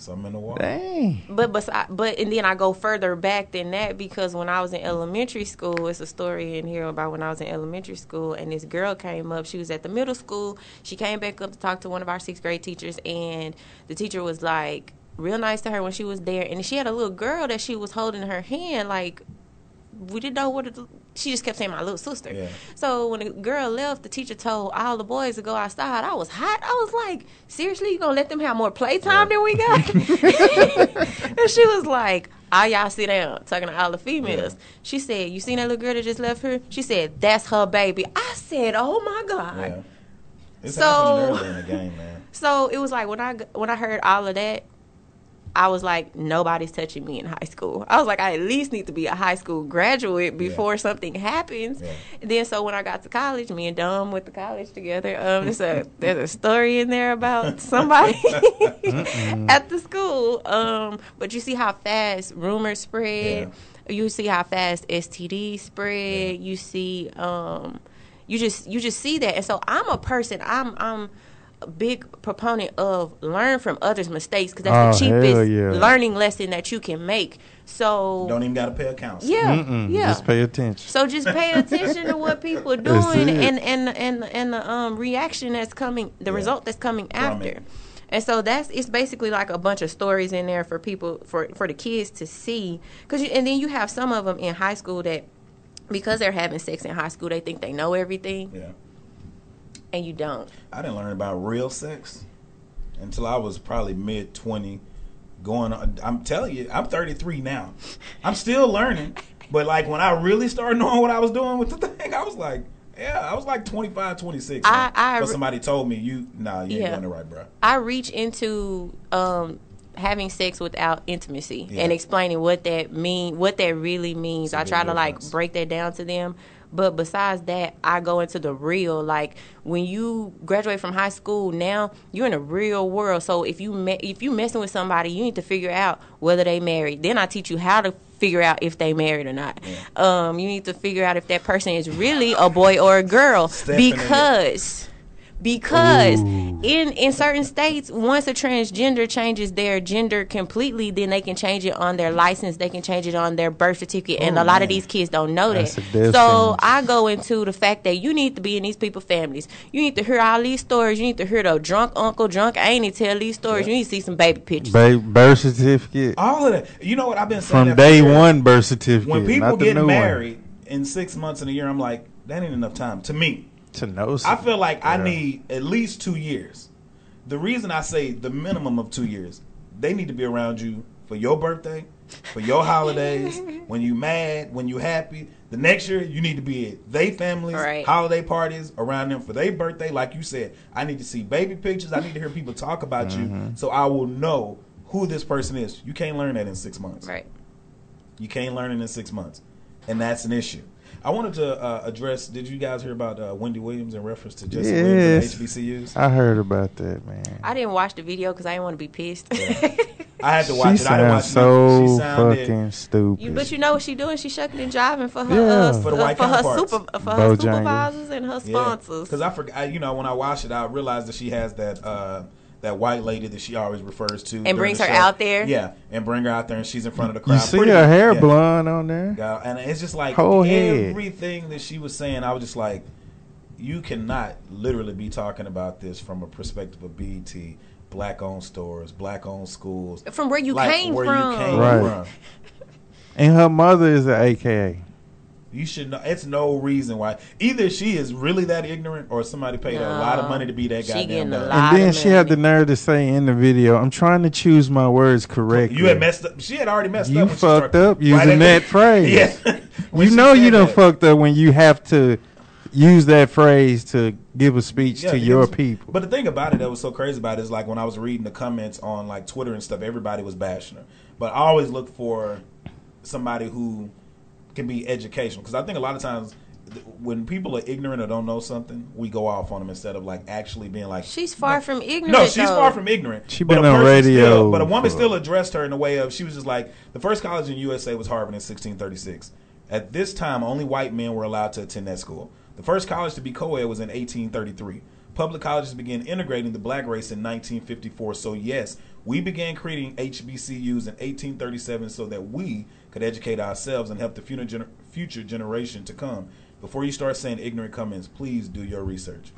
Speaker 2: Something in the water.
Speaker 4: dang.
Speaker 3: But but but and then I go further back than that because when I was in elementary school, it's a story in here about when I was in elementary school and this girl came up. She was at the middle school. She came back up to talk to one of our sixth grade teachers, and the teacher was like real nice to her when she was there, and she had a little girl that she was holding her hand like. We didn't know what it, she just kept saying my little sister.
Speaker 2: Yeah.
Speaker 3: So when the girl left, the teacher told all the boys to go outside. I was hot. I was like, seriously, you gonna let them have more playtime than we got? [LAUGHS] and she was like, all y'all sit down, talking to all the females. She said, you seen that little girl that just left her? She said, that's her baby. I said, oh my God.
Speaker 2: Yeah. It's
Speaker 3: So-
Speaker 2: happening early in the game, man. [LAUGHS]
Speaker 3: So it was like when I when I heard all of that, I was like, nobody's touching me in high school. I was like, I at least need to be a high school graduate before something happens.
Speaker 2: Yeah.
Speaker 3: Then so when I got to college, me and Dom went to college together. Um, there's a there's a story in there about [LAUGHS] somebody [LAUGHS] at the school. Um, but you see how fast rumors spread. You see how fast STDs spread. You see, um, you just you just see that. And so I'm a person. I'm I'm big proponent of learn from others' mistakes because that's the
Speaker 4: Oh, hell
Speaker 3: cheapest
Speaker 4: yeah.
Speaker 3: learning lesson that you can make. So
Speaker 2: Don't even got to pay accounts.
Speaker 3: yeah,
Speaker 4: Mm-mm,
Speaker 3: yeah.
Speaker 4: Just pay attention.
Speaker 3: So just pay [LAUGHS] attention to what people are doing and and and and the um reaction that's coming, the
Speaker 2: Yeah.
Speaker 3: result that's coming
Speaker 2: From
Speaker 3: after.
Speaker 2: it.
Speaker 3: And so that's it's basically like a bunch of stories in there for people for for the kids to see cuz and then you have some of them in high school that because they're having sex in high school they think they know everything
Speaker 2: Yeah.
Speaker 3: And you don't.
Speaker 2: I didn't learn about real sex until I was probably mid 20. Going on, I'm telling you, I'm 33 now. I'm still learning. But like when I really started knowing what I was doing with the thing, I was like, yeah, I was like 25, 26.
Speaker 3: I- I
Speaker 2: but somebody told me, you, nah, you ain't
Speaker 3: Yeah.
Speaker 2: doing it right, bro.
Speaker 3: I reach into um, having sex without intimacy
Speaker 2: Yeah.
Speaker 3: and explaining what that mean, what that really means. I try to like break that down to them. But besides that, I go into the real. Like when you graduate from high school, now you're in a real world. So if you me- if you messing with somebody, you need to figure out whether they married. Then I teach you how to figure out if they married or not. Um, you need to figure out if that person is really a boy or a girl because because in in certain states once a transgender changes their gender completely then they can change it on their license they can change it on their birth certificate and
Speaker 2: Oh,
Speaker 3: a lot
Speaker 2: man.
Speaker 3: of these kids don't know
Speaker 4: That's
Speaker 3: that so i go into the fact that you need to be in these people's families you need to hear all these stories you need to hear the drunk uncle drunk auntie tell these stories you need to see some baby pictures
Speaker 4: Ba- birth certificate
Speaker 2: All of that. You know what I've been saying
Speaker 4: from day
Speaker 2: years.
Speaker 4: one. Birth certificate.
Speaker 2: When people
Speaker 4: not the
Speaker 2: get
Speaker 4: new
Speaker 2: married in six months and a year, I'm like, that ain't enough time to me.
Speaker 4: One. to know.
Speaker 2: I feel like I need at least two years. The reason I say the minimum of two years, they need to be around you for your birthday, for your holidays, [LAUGHS] when you mad, when you happy. The next year, you need to be at they families,
Speaker 3: Right.
Speaker 2: holiday parties around them for their birthday. Like you said, I need to see baby pictures. I need to hear people talk about you, mm-hmm. so I will know who this person is. You can't learn that in six months.
Speaker 3: right
Speaker 2: You can't learn it in six months, and that's an issue. I wanted to uh, address. Did you guys hear about uh, Wendy Williams in reference to Jesse
Speaker 4: Yes.
Speaker 2: Williams and HBCUs?
Speaker 4: I heard about that, man.
Speaker 3: i didn't watch the video because i didn't want to be pissed [LAUGHS]
Speaker 2: I had to
Speaker 4: she
Speaker 2: watch it. I didn't watch
Speaker 4: sounds
Speaker 2: it.
Speaker 4: so
Speaker 2: She sounded.
Speaker 4: fucking stupid.
Speaker 3: You, but you know what she doing? She shucking and jiving for her
Speaker 4: Yeah.
Speaker 3: uh,
Speaker 4: For
Speaker 2: the white
Speaker 3: for her super for her
Speaker 4: Bojangles.
Speaker 3: supervisors and her sponsors.
Speaker 2: Because I forgot. I- You know, when I watched it, I realized that she has that. Uh, that white lady that she always refers to and
Speaker 3: brings her
Speaker 2: show.
Speaker 3: out there?
Speaker 2: yeah, and bring her out there, and she's in front of the crowd.
Speaker 4: you see
Speaker 2: Pretty-
Speaker 4: her hair
Speaker 2: yeah.
Speaker 4: blonde on there.
Speaker 2: Yeah, and it's just like
Speaker 4: Whole head.
Speaker 2: everything that she was saying. I was just like, you cannot literally be talking about this from a perspective of BET, black-owned stores, black-owned schools,
Speaker 3: From where you
Speaker 2: like
Speaker 3: came
Speaker 2: where
Speaker 3: from.
Speaker 2: Where you came
Speaker 4: Right.
Speaker 2: from.
Speaker 4: And her mother is an AKA.
Speaker 2: You should know. It's no reason why. Either she is really that ignorant, or somebody paid her a lot of money to be that
Speaker 3: She
Speaker 2: goddamn
Speaker 3: getting a
Speaker 2: dumb.
Speaker 3: lot.
Speaker 4: And then she had the nerve to say in the video, "I'm trying to choose my words correctly."
Speaker 2: You had messed up. She had already messed
Speaker 4: You
Speaker 2: up. when she
Speaker 4: fucked up using
Speaker 2: at
Speaker 4: that phrase. [LAUGHS]
Speaker 2: Yeah. [LAUGHS] When
Speaker 4: You know you
Speaker 2: said
Speaker 4: done
Speaker 2: that.
Speaker 4: fucked up when you have to use that phrase to give a speech
Speaker 2: Yeah,
Speaker 4: to your
Speaker 2: was-
Speaker 4: people.
Speaker 2: But the thing about it that was so crazy about it is like when I was reading the comments on like Twitter and stuff, everybody was bashing her. But I always look for somebody who can be educational because I think a lot of times when people are ignorant or don't know something, we go off on them instead of like actually being like.
Speaker 3: She's far from ignorant.
Speaker 2: No, she's
Speaker 3: though.
Speaker 2: far from ignorant.
Speaker 4: She
Speaker 2: But
Speaker 4: been
Speaker 2: a
Speaker 4: on radio
Speaker 2: Still, but a woman
Speaker 4: for-
Speaker 2: still addressed her in a way of she was just like the first college in USA was Harvard in 1636. At this time, only white men were allowed to attend that school. The first college to be co-ed was in 1833. Public colleges began integrating the black race in 1954. So yes, we began creating HBCUs in 1837 so that we could educate ourselves and help the future, gener- future generation to come. Before you start saying ignorant comments, please do your research.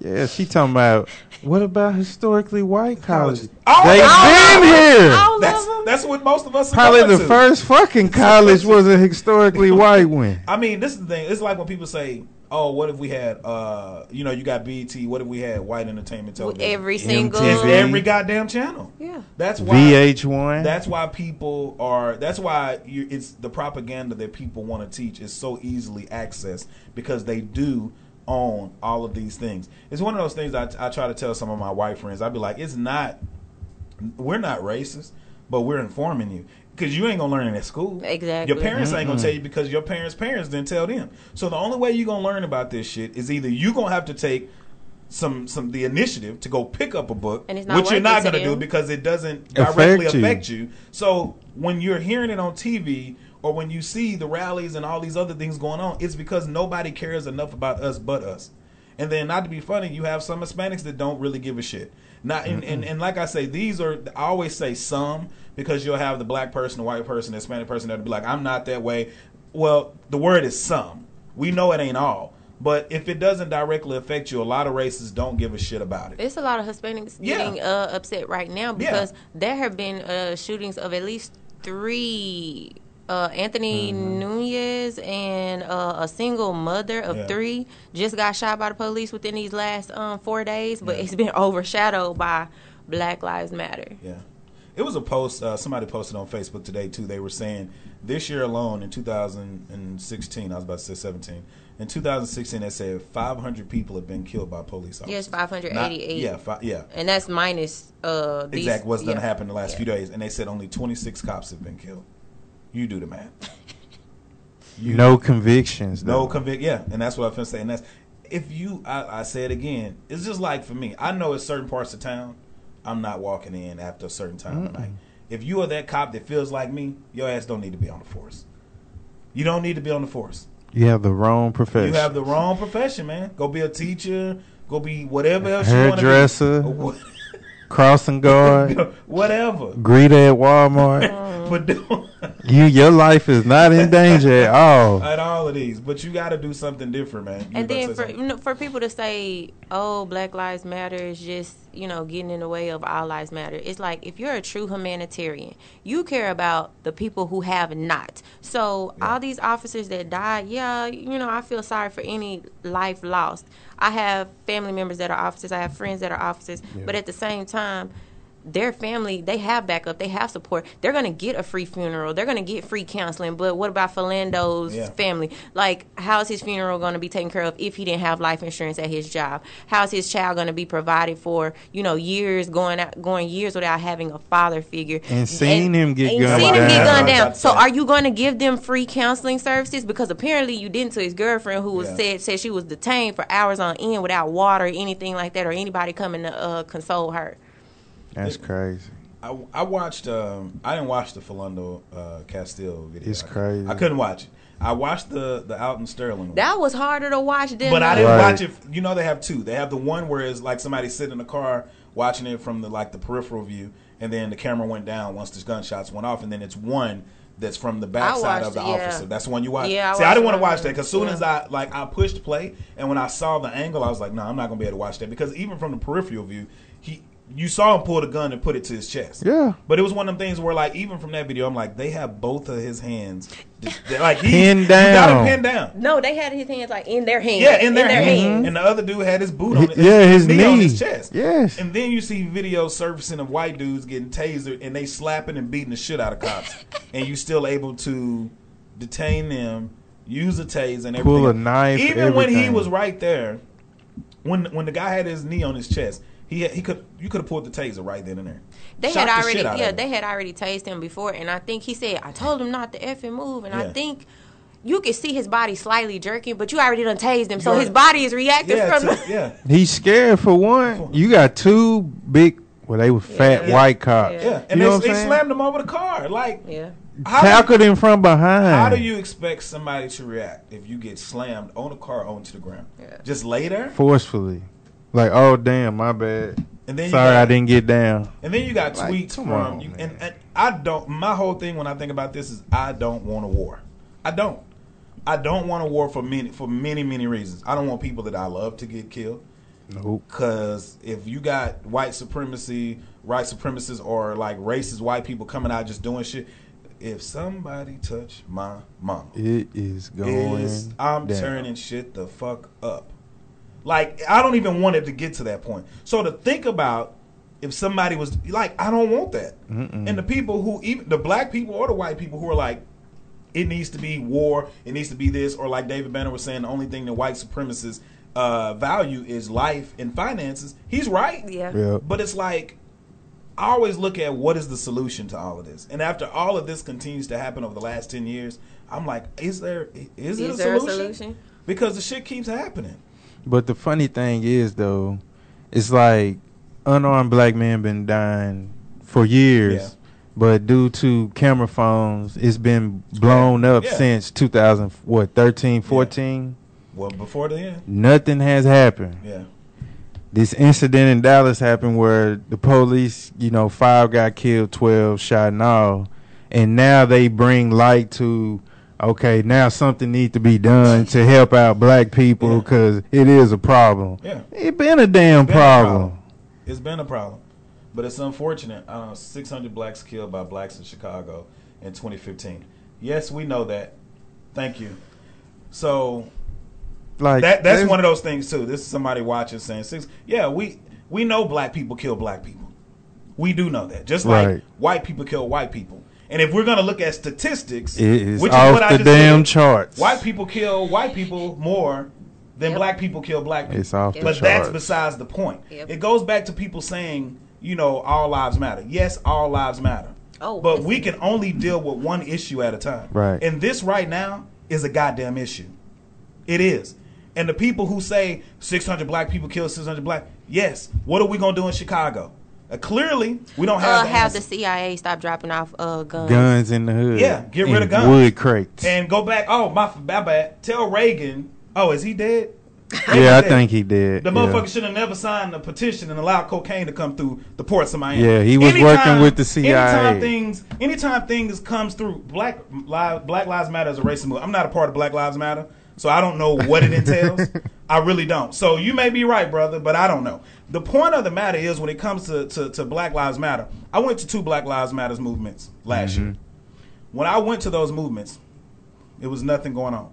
Speaker 4: yeah, she talking about what about historically white colleges?
Speaker 2: All They've them.
Speaker 4: been here.
Speaker 3: All of
Speaker 2: That's
Speaker 3: them.
Speaker 2: that's what most of us are
Speaker 4: Probably
Speaker 2: going
Speaker 4: the
Speaker 2: to.
Speaker 4: first fucking college was a historically white one.
Speaker 2: I mean, this is the thing. It's like when people say, "Oh, what if we had, uh, you know, you got BET. What if we had white entertainment television?"
Speaker 3: Every single.
Speaker 4: MTV.
Speaker 2: every goddamn channel.
Speaker 3: Yeah.
Speaker 2: That's why.
Speaker 4: VH1.
Speaker 2: That's why people are. That's why you, it's the propaganda that people want to teach is so easily accessed because they do own all of these things. It's one of those things I, I try to tell some of my white friends. I'd be like, it's not. We're not racist, but we're informing you because you ain't gonna learn it at school.
Speaker 3: Exactly.
Speaker 2: Your parents ain't gonna mm-hmm. tell you because your parents' parents didn't tell them. So the only way you're gonna learn about this shit is either you gonna have to take some some the initiative to go pick up a book,
Speaker 3: And it's not
Speaker 2: which you're not
Speaker 3: it to
Speaker 2: gonna do because it doesn't
Speaker 4: Affect
Speaker 2: directly
Speaker 4: you.
Speaker 2: affect you. So when you're hearing it on TV or when you see the rallies and all these other things going on, it's because nobody cares enough about us but us. And then, not to be funny, you have some Hispanics that don't really give a shit. Not and, and, and like I say, these are I always say some because you'll have the black person, the white person, the Hispanic person that'll be like, I'm not that way. Well, the word is some. We know it ain't all. But if it doesn't directly affect you, a lot of races don't give a shit about it.
Speaker 3: It's a lot of Hispanics
Speaker 2: Yeah.
Speaker 3: getting uh, upset right now because there have been uh, shootings of at least three. Uh, Anthony Nunez and uh, a single mother of
Speaker 2: Yeah.
Speaker 3: three just got shot by the police within these last um, four days, but
Speaker 2: Yeah.
Speaker 3: it's been [LAUGHS] overshadowed by Black Lives Matter.
Speaker 2: Yeah. It was a post uh, somebody posted on Facebook today too. They were saying this year alone in 2016, I was about to say 17. In 2016, they said 500 people have been killed by police officers.
Speaker 3: Yes, 588.
Speaker 2: Not- yeah, fi- yeah.
Speaker 3: And that's minus uh, these,
Speaker 2: Exactly what's going to happen the last
Speaker 3: Yeah.
Speaker 2: few days, and they said only 26 cops have been killed. You do the math. You, [LAUGHS]
Speaker 4: no convictions.
Speaker 2: no
Speaker 4: though.
Speaker 2: convict. Yeah, and that's what I'm gonna say. And that's if you. I, I say it again. It's just like for me. I know in certain parts of town, I'm not walking in after a certain time of night. If you are that cop that feels like me, your ass don't need to be on the force. You don't need to be on the force.
Speaker 4: You have the wrong profession.
Speaker 2: You have the wrong profession, man. Go be a teacher. Go be whatever else you want to be. [LAUGHS]
Speaker 4: Hairdresser.
Speaker 2: Wha-
Speaker 4: crossing [LAUGHS] guard,
Speaker 2: whatever.
Speaker 4: greeter at Walmart. [LAUGHS]
Speaker 2: but do [LAUGHS]
Speaker 4: you, your life is not in danger at all.
Speaker 2: at all of these. But you got to do something different, man. You
Speaker 3: And then for you know, for people to say, "Oh, Black Lives Matter" is just you know getting in the way of All Lives Matter. It's like if you're a true humanitarian, you care about the people who have not. So all these officers that died, yeah, you know, I feel sorry for any life lost. I have family members that are officers. I have friends that are officers. But at the same time. Their family, they have backup, they have support. They're gonna get a free funeral. They're gonna get free counseling. But what about Philando's
Speaker 2: Yeah.
Speaker 3: family? Like, how's his funeral going to be taken care of if he didn't have life insurance at his job? How's his child going to be provided for? You know, years going out, going years without having a father figure.
Speaker 4: And seeing him get
Speaker 3: and
Speaker 4: gunned
Speaker 3: seeing him get
Speaker 4: down.
Speaker 3: gunned down. So, are you going to give them free counseling services? Because apparently you didn't to his girlfriend, who was
Speaker 2: Yeah.
Speaker 3: said said she was detained for hours on end without water or anything like that, or anybody coming to uh, console her.
Speaker 4: That's crazy.
Speaker 2: I, I watched. Um, I didn't watch the Philando uh, Castile video.
Speaker 4: It's
Speaker 2: I-
Speaker 4: crazy.
Speaker 2: I couldn't watch it. I watched the the Alton Sterling. one.
Speaker 3: That was harder to watch than.
Speaker 2: But I didn't
Speaker 4: Right.
Speaker 2: watch it. You know, they have two. They have the one where it's like somebody sitting in the car watching it from the like the peripheral view, and then the camera went down once the gunshots went off, and then it's one that's from the backside
Speaker 3: watched
Speaker 2: of the
Speaker 3: it, yeah.
Speaker 2: officer. That's the one you watch.
Speaker 3: Yeah, I
Speaker 2: See, I didn't want to watch that because soon
Speaker 3: Yeah.
Speaker 2: as I like I pushed play, and when I saw the angle, I was like, no, I'm not gonna be able to watch that because even from the peripheral view, he. You saw him pull the gun and put it to his chest.
Speaker 4: Yeah.
Speaker 2: But it was one of them things where, like, even from that video, I'm like, they have both of his hands, they're like he,
Speaker 4: Pinned
Speaker 2: You got
Speaker 4: down.
Speaker 2: him pinned down.
Speaker 3: no, they had his hands like in their hands.
Speaker 2: Yeah, in their, hand.
Speaker 3: hands.
Speaker 2: And the other dude had his boot on
Speaker 4: Hi-
Speaker 2: his,
Speaker 4: yeah, his
Speaker 2: knee, on his chest.
Speaker 4: Yes.
Speaker 2: And then you see videos surfacing of white dudes getting tasered and they slapping and beating the shit out of cops. [LAUGHS] and you still able to detain them, use a tase and everything.
Speaker 4: Pull a knife,
Speaker 2: Even when he was right there, when when the guy had his knee on his chest, he had, he could you could have pulled the taser right then and there.
Speaker 3: They
Speaker 2: Shot
Speaker 3: had already,
Speaker 2: shit out of
Speaker 3: yeah, they had already tased him before, and I think he said, "I told him not to effing move," and
Speaker 2: Yeah.
Speaker 3: I think you could see his body slightly jerking, but you already done tased him, so
Speaker 2: You
Speaker 3: his body is reacting
Speaker 2: Yeah,
Speaker 3: from.
Speaker 2: to- [LAUGHS] yeah. [LAUGHS]
Speaker 4: He's scared for one. You got two big, well, they were fat
Speaker 3: Yeah.
Speaker 4: white cops.
Speaker 3: Yeah.
Speaker 2: Yeah, and
Speaker 4: You
Speaker 2: they, they slammed him over the car. Like,
Speaker 3: yeah,
Speaker 2: how do you-
Speaker 4: Tackled him from behind.
Speaker 2: How do you expect somebody to react if you get slammed on a car onto the ground?
Speaker 3: Yeah.
Speaker 2: Just lay there,
Speaker 4: Forcefully. Like, oh, damn, my bad.
Speaker 2: and then
Speaker 4: Sorry,
Speaker 2: got,
Speaker 4: I didn't get down.
Speaker 2: And then you got
Speaker 4: Like,
Speaker 2: tweets from
Speaker 4: on,
Speaker 2: you, and, and I don't. My whole thing when I think about this is I don't want a war. I don't. I don't want a war for many for many many reasons. I don't want people that I love to get killed.
Speaker 4: Nope.
Speaker 2: Cause if you got white supremacy, white supremacists, or like racist white people coming out just doing shit, if somebody touch my mama,
Speaker 4: It is going.
Speaker 2: is I'm
Speaker 4: down.
Speaker 2: turning shit the fuck up. Like I don't even want it to get to that point. So to think about if somebody was like, I don't want that, and the people who even the black people or the white people who are like, it needs to be war, it needs to be this, or like David Banner was saying, the only thing that white supremacists uh, value is life and finances. He's right.
Speaker 3: yeah.
Speaker 4: Yeah.
Speaker 2: But it's like I always look at what is the solution to all of this. And after all of this continues to happen over the last 10 years, I'm like, is there is, it
Speaker 3: Is
Speaker 2: a
Speaker 3: there a
Speaker 2: solution?
Speaker 3: solution?
Speaker 2: Because the shit keeps happening.
Speaker 4: But the funny thing is, though, it's like unarmed black men been dying for years,
Speaker 2: Yeah.
Speaker 4: but due to camera phones, it's been blown up
Speaker 2: Yeah.
Speaker 4: since 2000, what, 13, 14?
Speaker 2: Well, before the end,
Speaker 4: Nothing has happened.
Speaker 2: yeah.
Speaker 4: This incident in Dallas happened where the police, you know, five got killed, 12 shot and all. And now they bring light to, okay, now something needs to be done to help out black people
Speaker 2: Yeah.
Speaker 4: because it is a problem.
Speaker 2: Yeah.
Speaker 4: It been a damn
Speaker 2: Been a
Speaker 4: problem.
Speaker 2: It's been a problem. But it's unfortunate. I don't know, 600 blacks killed by blacks in Chicago in 2015. Yes, we know that. Thank you. So
Speaker 4: Like
Speaker 2: that that's one of those things too. This is somebody watching saying six. Yeah, we we know black people kill black people. We do know that. Just like
Speaker 4: Right.
Speaker 2: white people kill white people. And if we're gonna look at statistics,
Speaker 4: It is
Speaker 2: which
Speaker 4: off
Speaker 2: is what I
Speaker 4: the
Speaker 2: just
Speaker 4: damn
Speaker 2: said,
Speaker 4: charts.
Speaker 2: white people kill white people more than
Speaker 3: Yep.
Speaker 2: black people kill black people.
Speaker 4: It's off the
Speaker 2: but that's
Speaker 4: charts.
Speaker 2: besides the point.
Speaker 3: Yep.
Speaker 2: It goes back to people saying, you know, all lives matter. Yes, all lives matter.
Speaker 3: Oh,
Speaker 2: but we can only deal with one issue at a time.
Speaker 4: Right.
Speaker 2: And this right now is a goddamn issue. It is. And the people who say 600 black people killed 600 black, yes. What are we gonna do in Chicago? Uh, clearly, we don't have
Speaker 3: Uh,
Speaker 2: the
Speaker 3: have the. CIA stop dropping off uh, guns.
Speaker 4: Guns in the hood.
Speaker 2: Yeah, get rid of guns.
Speaker 4: Wood crates.
Speaker 2: and go back. Oh, my, my bad. Tell Reagan. Oh, is he dead? [LAUGHS]
Speaker 4: yeah, I
Speaker 2: dead.
Speaker 4: think he did.
Speaker 2: The
Speaker 4: yeah.
Speaker 2: motherfucker should have never signed a petition and allowed cocaine to come through the ports of Miami.
Speaker 4: Yeah, he was working with the CIA.
Speaker 2: Anytime things, anytime things comes through, Black Lives, Black Lives Matter is a racist movement. I'm not a part of Black Lives Matter, so I don't know what it entails. [LAUGHS] I really don't. So you may be right, brother, but I don't know. The point of the matter is, when it comes to, to, to Black Lives Matter, I went to two Black Lives Matters movements last mm-hmm. year. When I went to those movements, it was nothing going on.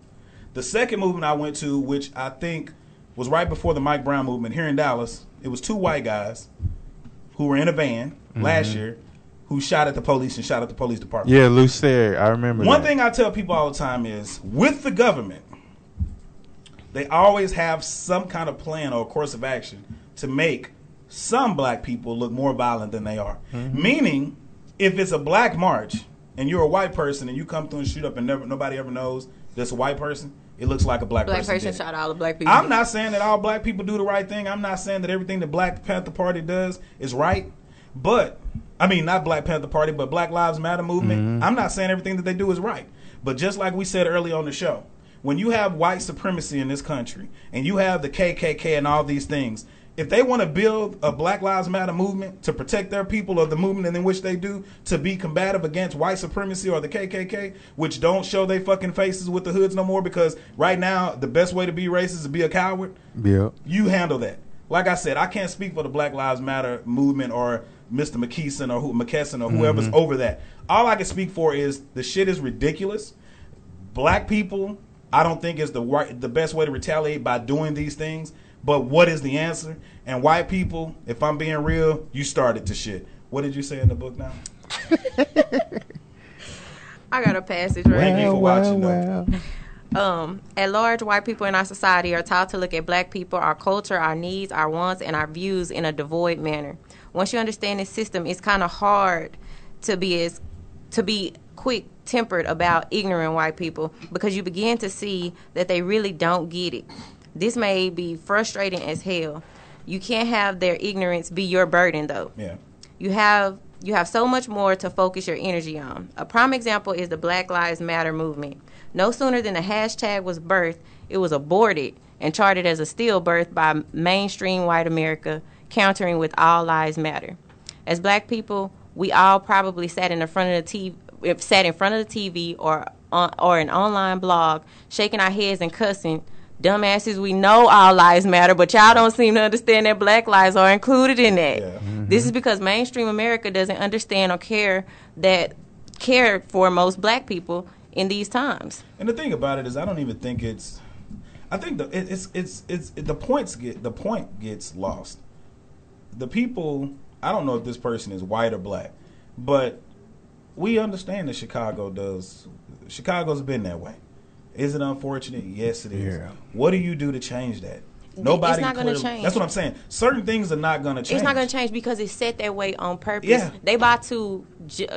Speaker 2: The second movement I went to, which I think was right before the Mike Brown movement here in Dallas, it was two white guys who were in a van mm-hmm. last year who shot at the police and shot at the police department.
Speaker 4: Yeah, Lucere. I remember.
Speaker 2: One
Speaker 4: that.
Speaker 2: thing I tell people all the time is with the government, they always have some kind of plan or course of action to make some black people look more violent than they are. Mm-hmm. Meaning, if it's a black march and you're a white person and you come through and shoot up and never nobody ever knows that's a white person, it looks like a black, person.
Speaker 3: Black
Speaker 2: person.
Speaker 3: person shot all the black people.
Speaker 2: I'm not saying that all black people do the right thing. I'm not saying that everything the Black Panther Party does is right. But I mean, not Black Panther Party, but Black Lives Matter movement. Mm-hmm. I'm not saying everything that they do is right. But just like we said earlier on the show, when you have white supremacy in this country and you have the KKK and all these things, if they want to build a Black Lives Matter movement to protect their people or the movement and in which they do to be combative against white supremacy or the KKK, which don't show their fucking faces with the hoods no more because right now the best way to be racist is to be a coward.
Speaker 4: Yeah.
Speaker 2: You handle that. Like I said, I can't speak for the Black Lives Matter movement or Mr. McKeeson or who, McKesson or whoever's mm-hmm. over that. All I can speak for is the shit is ridiculous. Black people, I don't think is the right, the best way to retaliate by doing these things. But what is the answer? And white people, if I'm being real, you started to shit. What did you say in the book now? [LAUGHS]
Speaker 3: I got a passage right
Speaker 2: Thank you
Speaker 3: here.
Speaker 2: for watching, though.
Speaker 3: Um, at large, white people in our society are taught to look at black people, our culture, our needs, our wants, and our views in a devoid manner. Once you understand this system, it's kind of hard to be as to be quick tempered about ignorant white people because you begin to see that they really don't get it. This may be frustrating as hell. You can't have their ignorance be your burden, though
Speaker 2: Yeah.
Speaker 3: you have you have so much more to focus your energy on. A prime example is the Black Lives Matter movement. No sooner than the hashtag was birthed, it was aborted and charted as a stillbirth by mainstream white America, countering with All Lives Matter. As black people, we all probably sat in the front of the TV, sat in front of the TV or on, or an online blog, shaking our heads and cussing. Dumbasses, we know all lives matter, but y'all don't seem to understand that black lives are included in that.
Speaker 2: Yeah. Mm-hmm.
Speaker 3: This is because mainstream America doesn't understand or care that care for most black people in these times.
Speaker 2: And the thing about it is, I don't even think it's. I think the it, it's it's it's the points get the point gets lost. The people, I don't know if this person is white or black, but we understand that Chicago does. Chicago's been that way. Is it unfortunate? Yes, it is.
Speaker 4: Yeah.
Speaker 2: What do you do to change that? Nobody.
Speaker 3: not gonna change.
Speaker 2: That's what I'm saying. Certain things are not going to change.
Speaker 3: It's not going to change because it's set that way on purpose.
Speaker 2: Yeah.
Speaker 3: They about to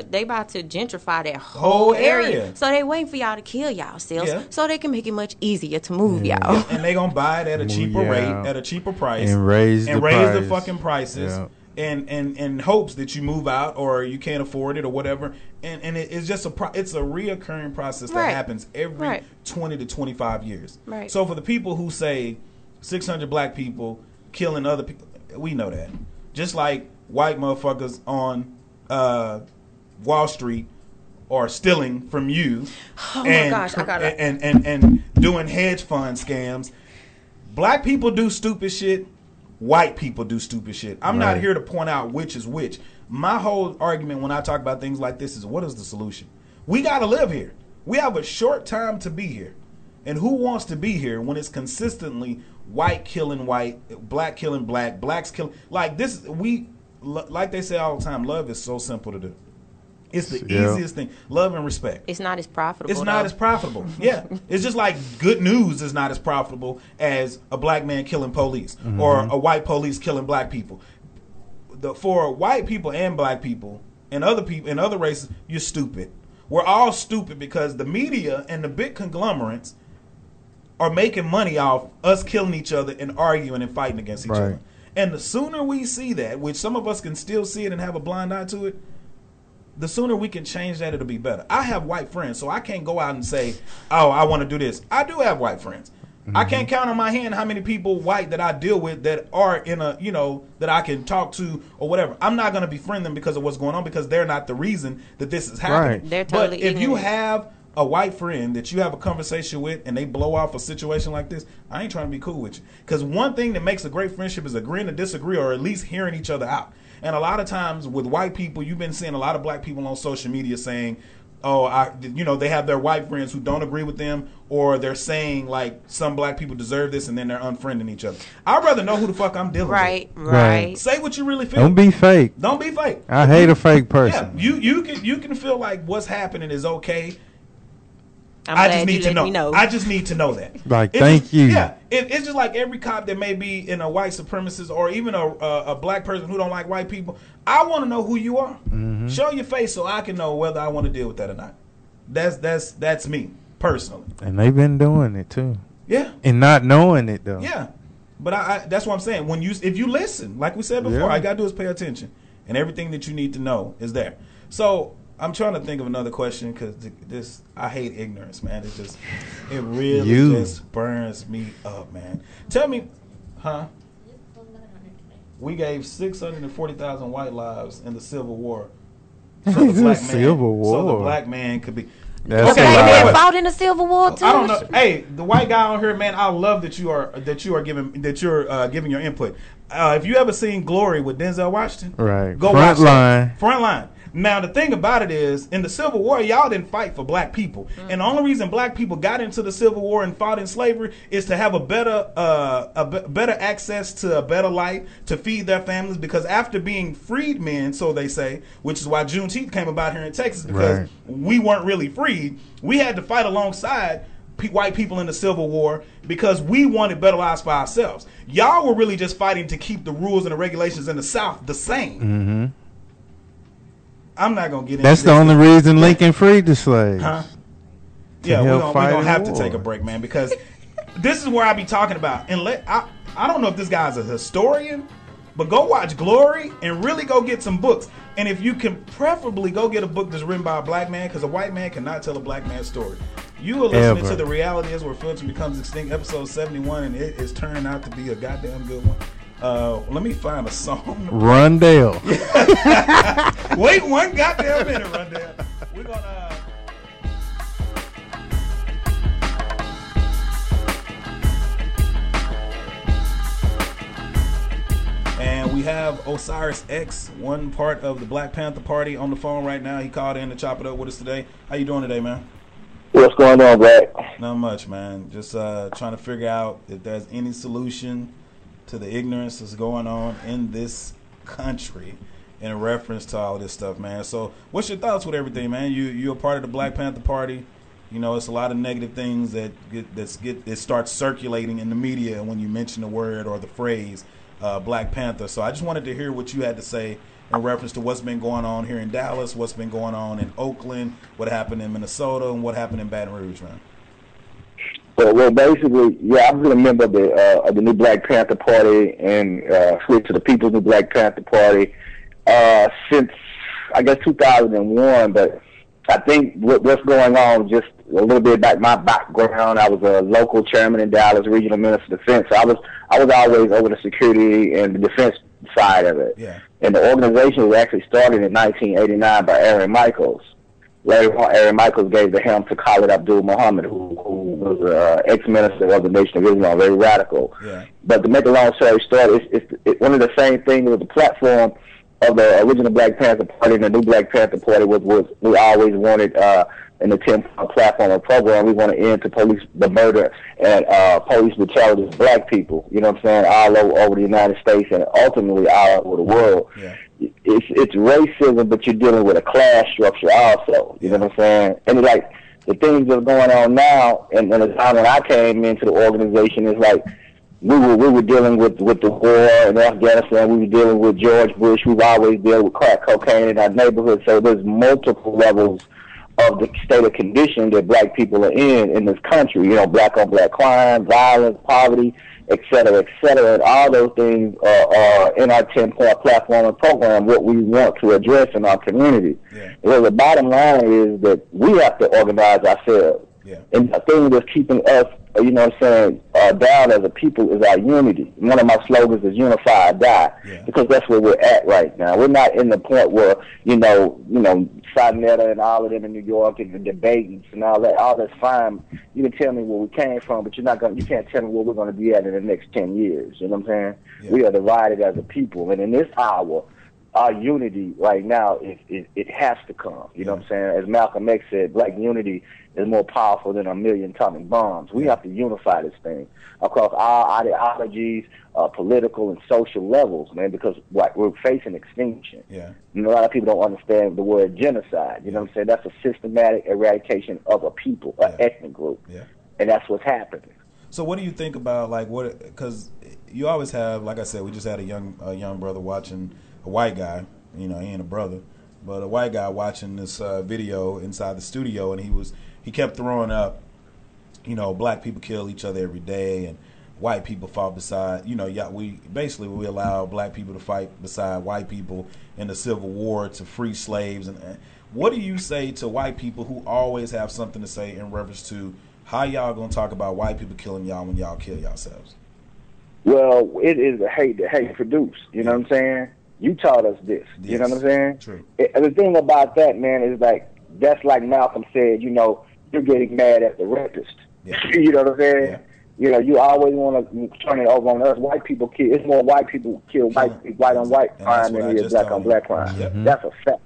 Speaker 3: they about to gentrify that
Speaker 2: Whole
Speaker 3: whole area.
Speaker 2: area.
Speaker 3: So they waiting for y'all to kill y'all selves
Speaker 2: Yeah.
Speaker 3: so they can make it much easier to move y'all.
Speaker 2: and they gonna buy it at a cheaper
Speaker 4: Yeah.
Speaker 2: rate, at a cheaper price,
Speaker 4: And raise
Speaker 2: and
Speaker 4: the
Speaker 2: raise the fucking prices,
Speaker 4: Yeah.
Speaker 2: And and in hopes that you move out or you can't afford it or whatever. And and it, it's just a pro- it's a reoccurring process that
Speaker 3: Right.
Speaker 2: happens every
Speaker 3: Right.
Speaker 2: twenty to twenty five years.
Speaker 3: Right.
Speaker 2: So for the people who say six hundred black people killing other people, we know that. Just like white motherfuckers on uh, Wall Street are stealing from you.
Speaker 3: Oh my
Speaker 2: and,
Speaker 3: gosh, I gotta-
Speaker 2: and, and and doing hedge fund scams. Black people do stupid shit. White people do stupid shit. I'm not here to point out which is which. My whole argument when I talk about things like this is what is the solution? We got to live here. We have a short time to be here. And who wants to be here when it's consistently white killing white, black killing black, blacks killing like this we like they say all the time love is so simple to do. It's the
Speaker 4: Yeah.
Speaker 2: easiest thing. Love and respect.
Speaker 3: It's not as profitable.
Speaker 2: It's not
Speaker 3: though.
Speaker 2: as profitable. Yeah, [LAUGHS] it's just like good news is not as profitable as a black man killing police mm-hmm. or a white police killing black people. The for white people and black people and other people and other races, you're stupid. we're all stupid because the media and the big conglomerates are making money off us killing each other and arguing and fighting against each
Speaker 4: Right.
Speaker 2: other. And the sooner we see that, which some of us can still see it and have a blind eye to it, the sooner we can change that, it'll be better. I have white friends, so I can't go out and say, "Oh, I want to do this." I do have white friends. I can't mm-hmm. count on my hand how many people white that I deal with that are in a you know that I can talk to or whatever. I'm not going to befriend them because of what's going on because they're not the reason that this is happening.
Speaker 4: Right.
Speaker 3: They're totally
Speaker 2: but
Speaker 3: totally
Speaker 2: if you
Speaker 3: ignorant.
Speaker 2: have a white friend that you have a conversation with and they blow off a situation like this, I ain't trying to be cool with you. Because one thing that makes a great friendship is agreeing to disagree or at least hearing each other out. And a lot of times with white people, you've been seeing a lot of black people on social media saying, "Oh, I," you know, they have their white friends who don't agree with them, or they're saying like some black people deserve this, and then they're unfriending each other. I'd rather know who the fuck I'm dealing
Speaker 3: Right,
Speaker 2: with.
Speaker 3: right. Right.
Speaker 2: Say what you really feel.
Speaker 4: Don't be fake.
Speaker 2: Don't be fake.
Speaker 4: I hate a fake person.
Speaker 2: Yeah,
Speaker 4: person.
Speaker 2: you you can you can feel like what's happening is okay.
Speaker 3: I'm
Speaker 2: I just need to know.
Speaker 3: me know.
Speaker 2: I just need to know that.
Speaker 4: Like,
Speaker 2: It's
Speaker 4: thank
Speaker 2: just-
Speaker 4: you.
Speaker 2: Yeah, it, it's just like every cop that may be in a white supremacist or even a a, a black person who don't like white people. I want to know who you are.
Speaker 4: Mm-hmm.
Speaker 2: Show your face so I can know whether I want to deal with that or not. That's that's that's me personally.
Speaker 4: And they've been doing it too.
Speaker 2: Yeah,
Speaker 4: And not knowing it though.
Speaker 2: yeah. But I, I that's what I'm saying. When you if you listen, like we said before,
Speaker 4: Yeah.
Speaker 2: all you gotta do is pay attention, and everything that you need to know is there. So I'm trying to think of another question because this I hate ignorance, man. It just it really
Speaker 4: You.
Speaker 2: just burns me up, man. Tell me, huh? We gave six hundred and forty thousand white lives in the Civil War. [LAUGHS] So the
Speaker 4: The
Speaker 2: black man,
Speaker 4: Civil
Speaker 2: so the black man could be.
Speaker 4: That's
Speaker 2: Okay,
Speaker 4: a
Speaker 2: wait,
Speaker 3: Black
Speaker 2: wait,
Speaker 3: man
Speaker 2: wait.
Speaker 3: fought in the Civil War too.
Speaker 2: I don't know. Hey, the white guy on here, man. I love that you are that you are giving that you're uh, giving your input. Uh, if you ever seen Glory with Denzel Washington,
Speaker 4: Right.
Speaker 2: Go
Speaker 4: Front
Speaker 2: watch that.
Speaker 4: line.
Speaker 2: Front line. Now the thing about it is, in the Civil War, y'all didn't fight for black people, and the only reason black people got into the Civil War and fought in slavery is to have a better, uh, a better access to a better life to feed their families. Because after being freedmen, so they say, which is why Juneteenth came about here in Texas, because
Speaker 4: Right.
Speaker 2: we weren't really freed. We had to fight alongside white people in the Civil War because we wanted better lives for ourselves. Y'all were really just fighting to keep the rules and the regulations in the South the same.
Speaker 4: Mm-hmm.
Speaker 2: I'm not gonna get into
Speaker 4: That's the only reason Lincoln freed the slaves.
Speaker 2: Huh? Yeah, we're gonna, we gonna have
Speaker 4: the
Speaker 2: to take a break, man, because this is where I be talking about. And let I I don't know if this guy's a historian, but go watch Glory and really go get some books. And if you can, preferably go get a book that's written by a black man, because a white man cannot tell a black man's story. You are listening
Speaker 4: Ever.
Speaker 2: to the reality is where filter becomes extinct, episode seventy one, and it is turning out to be a goddamn good one. Uh, let me find a song.
Speaker 4: Rundale. [LAUGHS]
Speaker 2: Wait one goddamn minute, Rondell. We're gonna. Uh, And we have Osiris X, one part of the Black Panther Party, on the phone right now. He called in to chop it up with us today. How you doing today, man?
Speaker 1: What's going on, Brad?
Speaker 2: Not much, man. Just uh, trying to figure out if there's any solution to the ignorance that's going on in this country in reference to all this stuff, man. So, what's your thoughts with everything, man? You you're a part of the Black Panther Party. You know, it's a lot of negative things that get that's get it starts circulating in the media when you mention the word or the phrase uh, Black Panther. So, I just wanted to hear what you had to say in reference to what's been going on here in Dallas, what's been going on in Oakland, what happened in Minnesota, and what happened in Baton Rouge, man.
Speaker 1: Well, well, basically, yeah, I've been a member of the uh, of the New Black Panther Party and uh, switched to the People's New Black Panther Party uh, since I guess 2001. But I think what, what's going on, just a little bit about my background. I was a local chairman in Dallas, regional minister of defense. So I was I was always over the security and the defense side of it.
Speaker 2: Yeah.
Speaker 1: And the organization was actually started in 1989 by Aaron Michaels. On, Aaron Michaels gave the helm to Khalid Abdul Muhammad, who, who was uh, ex-minister of the Nation of Islam, very radical.
Speaker 2: Yeah.
Speaker 1: But to make a long story short, it's, it's, it's one of the same things with the platform of the original Black Panther Party and the new Black Panther Party was, was we always wanted uh, in the 10 platform or program, we want to end to police the murder and uh, police brutality of black people, you know what I'm saying, all over, over the United States and ultimately all over the world.
Speaker 2: Yeah.
Speaker 1: It's, it's racism, but you're dealing with a class structure also, you know what I'm saying? And it's like the things that are going on now, and, and the time when I came into the organization is like, we were we were dealing with with the war in Afghanistan. We were dealing with George Bush. We've always dealt with crack cocaine in our neighborhood. So there's multiple levels of the state of condition that black people are in in this country. You know, black on black crime, violence, poverty, et cetera, et cetera. And all those things are, are in our 10 point platform and program, what we want to address in our community.
Speaker 2: Yeah.
Speaker 1: Well, the bottom line is that we have to organize ourselves.
Speaker 2: Yeah.
Speaker 1: And the thing that's keeping us, uh, you know what I'm saying, uh, down as a people is our unity. One of my slogans is unify or die.
Speaker 2: Yeah.
Speaker 1: Because that's where we're at right now. We're not in the point where, you know, you know, Sonetta and all of them in New York and the debates and all that, all that's fine. You can tell me where we came from, but you're not gonna you can't tell me where we're gonna be at in the next ten years. You know what I'm saying?
Speaker 2: Yeah.
Speaker 1: We are divided as a people and in this hour our unity right now is, is it has to come. You know what I'm saying? As Malcolm X said, black unity is more powerful than a million atomic bombs. We have to unify this thing across all ideologies, uh, political and social levels, man, because what we're facing extinction.
Speaker 2: Yeah.
Speaker 1: And a lot of people don't understand the word genocide. You know what I'm saying? That's a systematic eradication of a people, an
Speaker 2: Yeah.
Speaker 1: ethnic group,
Speaker 2: Yeah.
Speaker 1: and that's what's happening.
Speaker 2: So what do you think about like what? Because you always have, like I said, we just had a young a young brother watching a white guy. You know, he ain't a brother, but a white guy watching this uh, video inside the studio, and he was he kept throwing up, you know, black people kill each other every day, and white people fought beside. You know, yeah, we basically we allow black people to fight beside white people in the Civil War to free slaves. And, what do you say to white people who always have something to say in reference to how y'all gonna talk about white people killing y'all when y'all kill yourselves?
Speaker 1: Well, it is a hate that hate produce. You know what I'm saying? You taught us this. You know what I'm saying?
Speaker 2: True.
Speaker 1: It, the thing about that, man, is like that's like Malcolm said. You know, you're getting mad at the rapist.
Speaker 2: Yeah. [LAUGHS]
Speaker 1: you know what I'm saying?
Speaker 2: Yeah.
Speaker 1: You know, you always want to turn it over on us. White people kill. It's more white people kill white
Speaker 2: Killing.
Speaker 1: white on white
Speaker 2: And
Speaker 1: crime than it is black on black crime.
Speaker 2: Yep. Mm-hmm.
Speaker 1: That's a fact.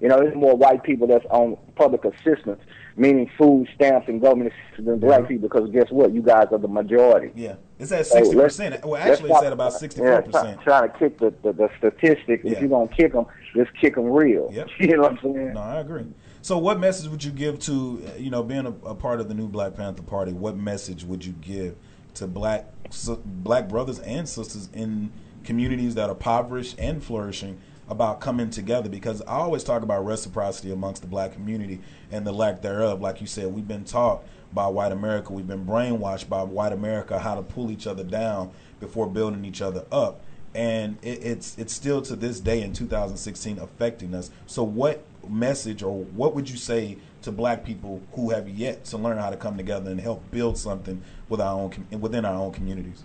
Speaker 1: You know, there's more white people that's on public assistance, meaning food stamps and government assistance than black people. Because guess what? You guys are the majority.
Speaker 2: Yeah, it's at sixty percent. Well, actually, it's at about sixty-four
Speaker 1: yeah,
Speaker 2: percent.
Speaker 1: try- Trying to kick the, the, the statistic.
Speaker 2: Yeah.
Speaker 1: If you're going to kick them, just kick them real.
Speaker 2: Yep. [LAUGHS]
Speaker 1: you know what I'm saying?
Speaker 2: No, I agree. So, what message would you give to you know being a, a part of the new Black Panther Party? What message would you give to black s- black brothers and sisters in communities that are impoverished and flourishing about coming together? Because I always talk about reciprocity amongst the black community and the lack thereof. Like you said, we've been taught by white America, we've been brainwashed by white America how to pull each other down before building each other up and it, it's it's still to this day in 2016 affecting us. So, what message or what would you say to Black people who have yet to learn how to come together and help build something with our own within our own communities?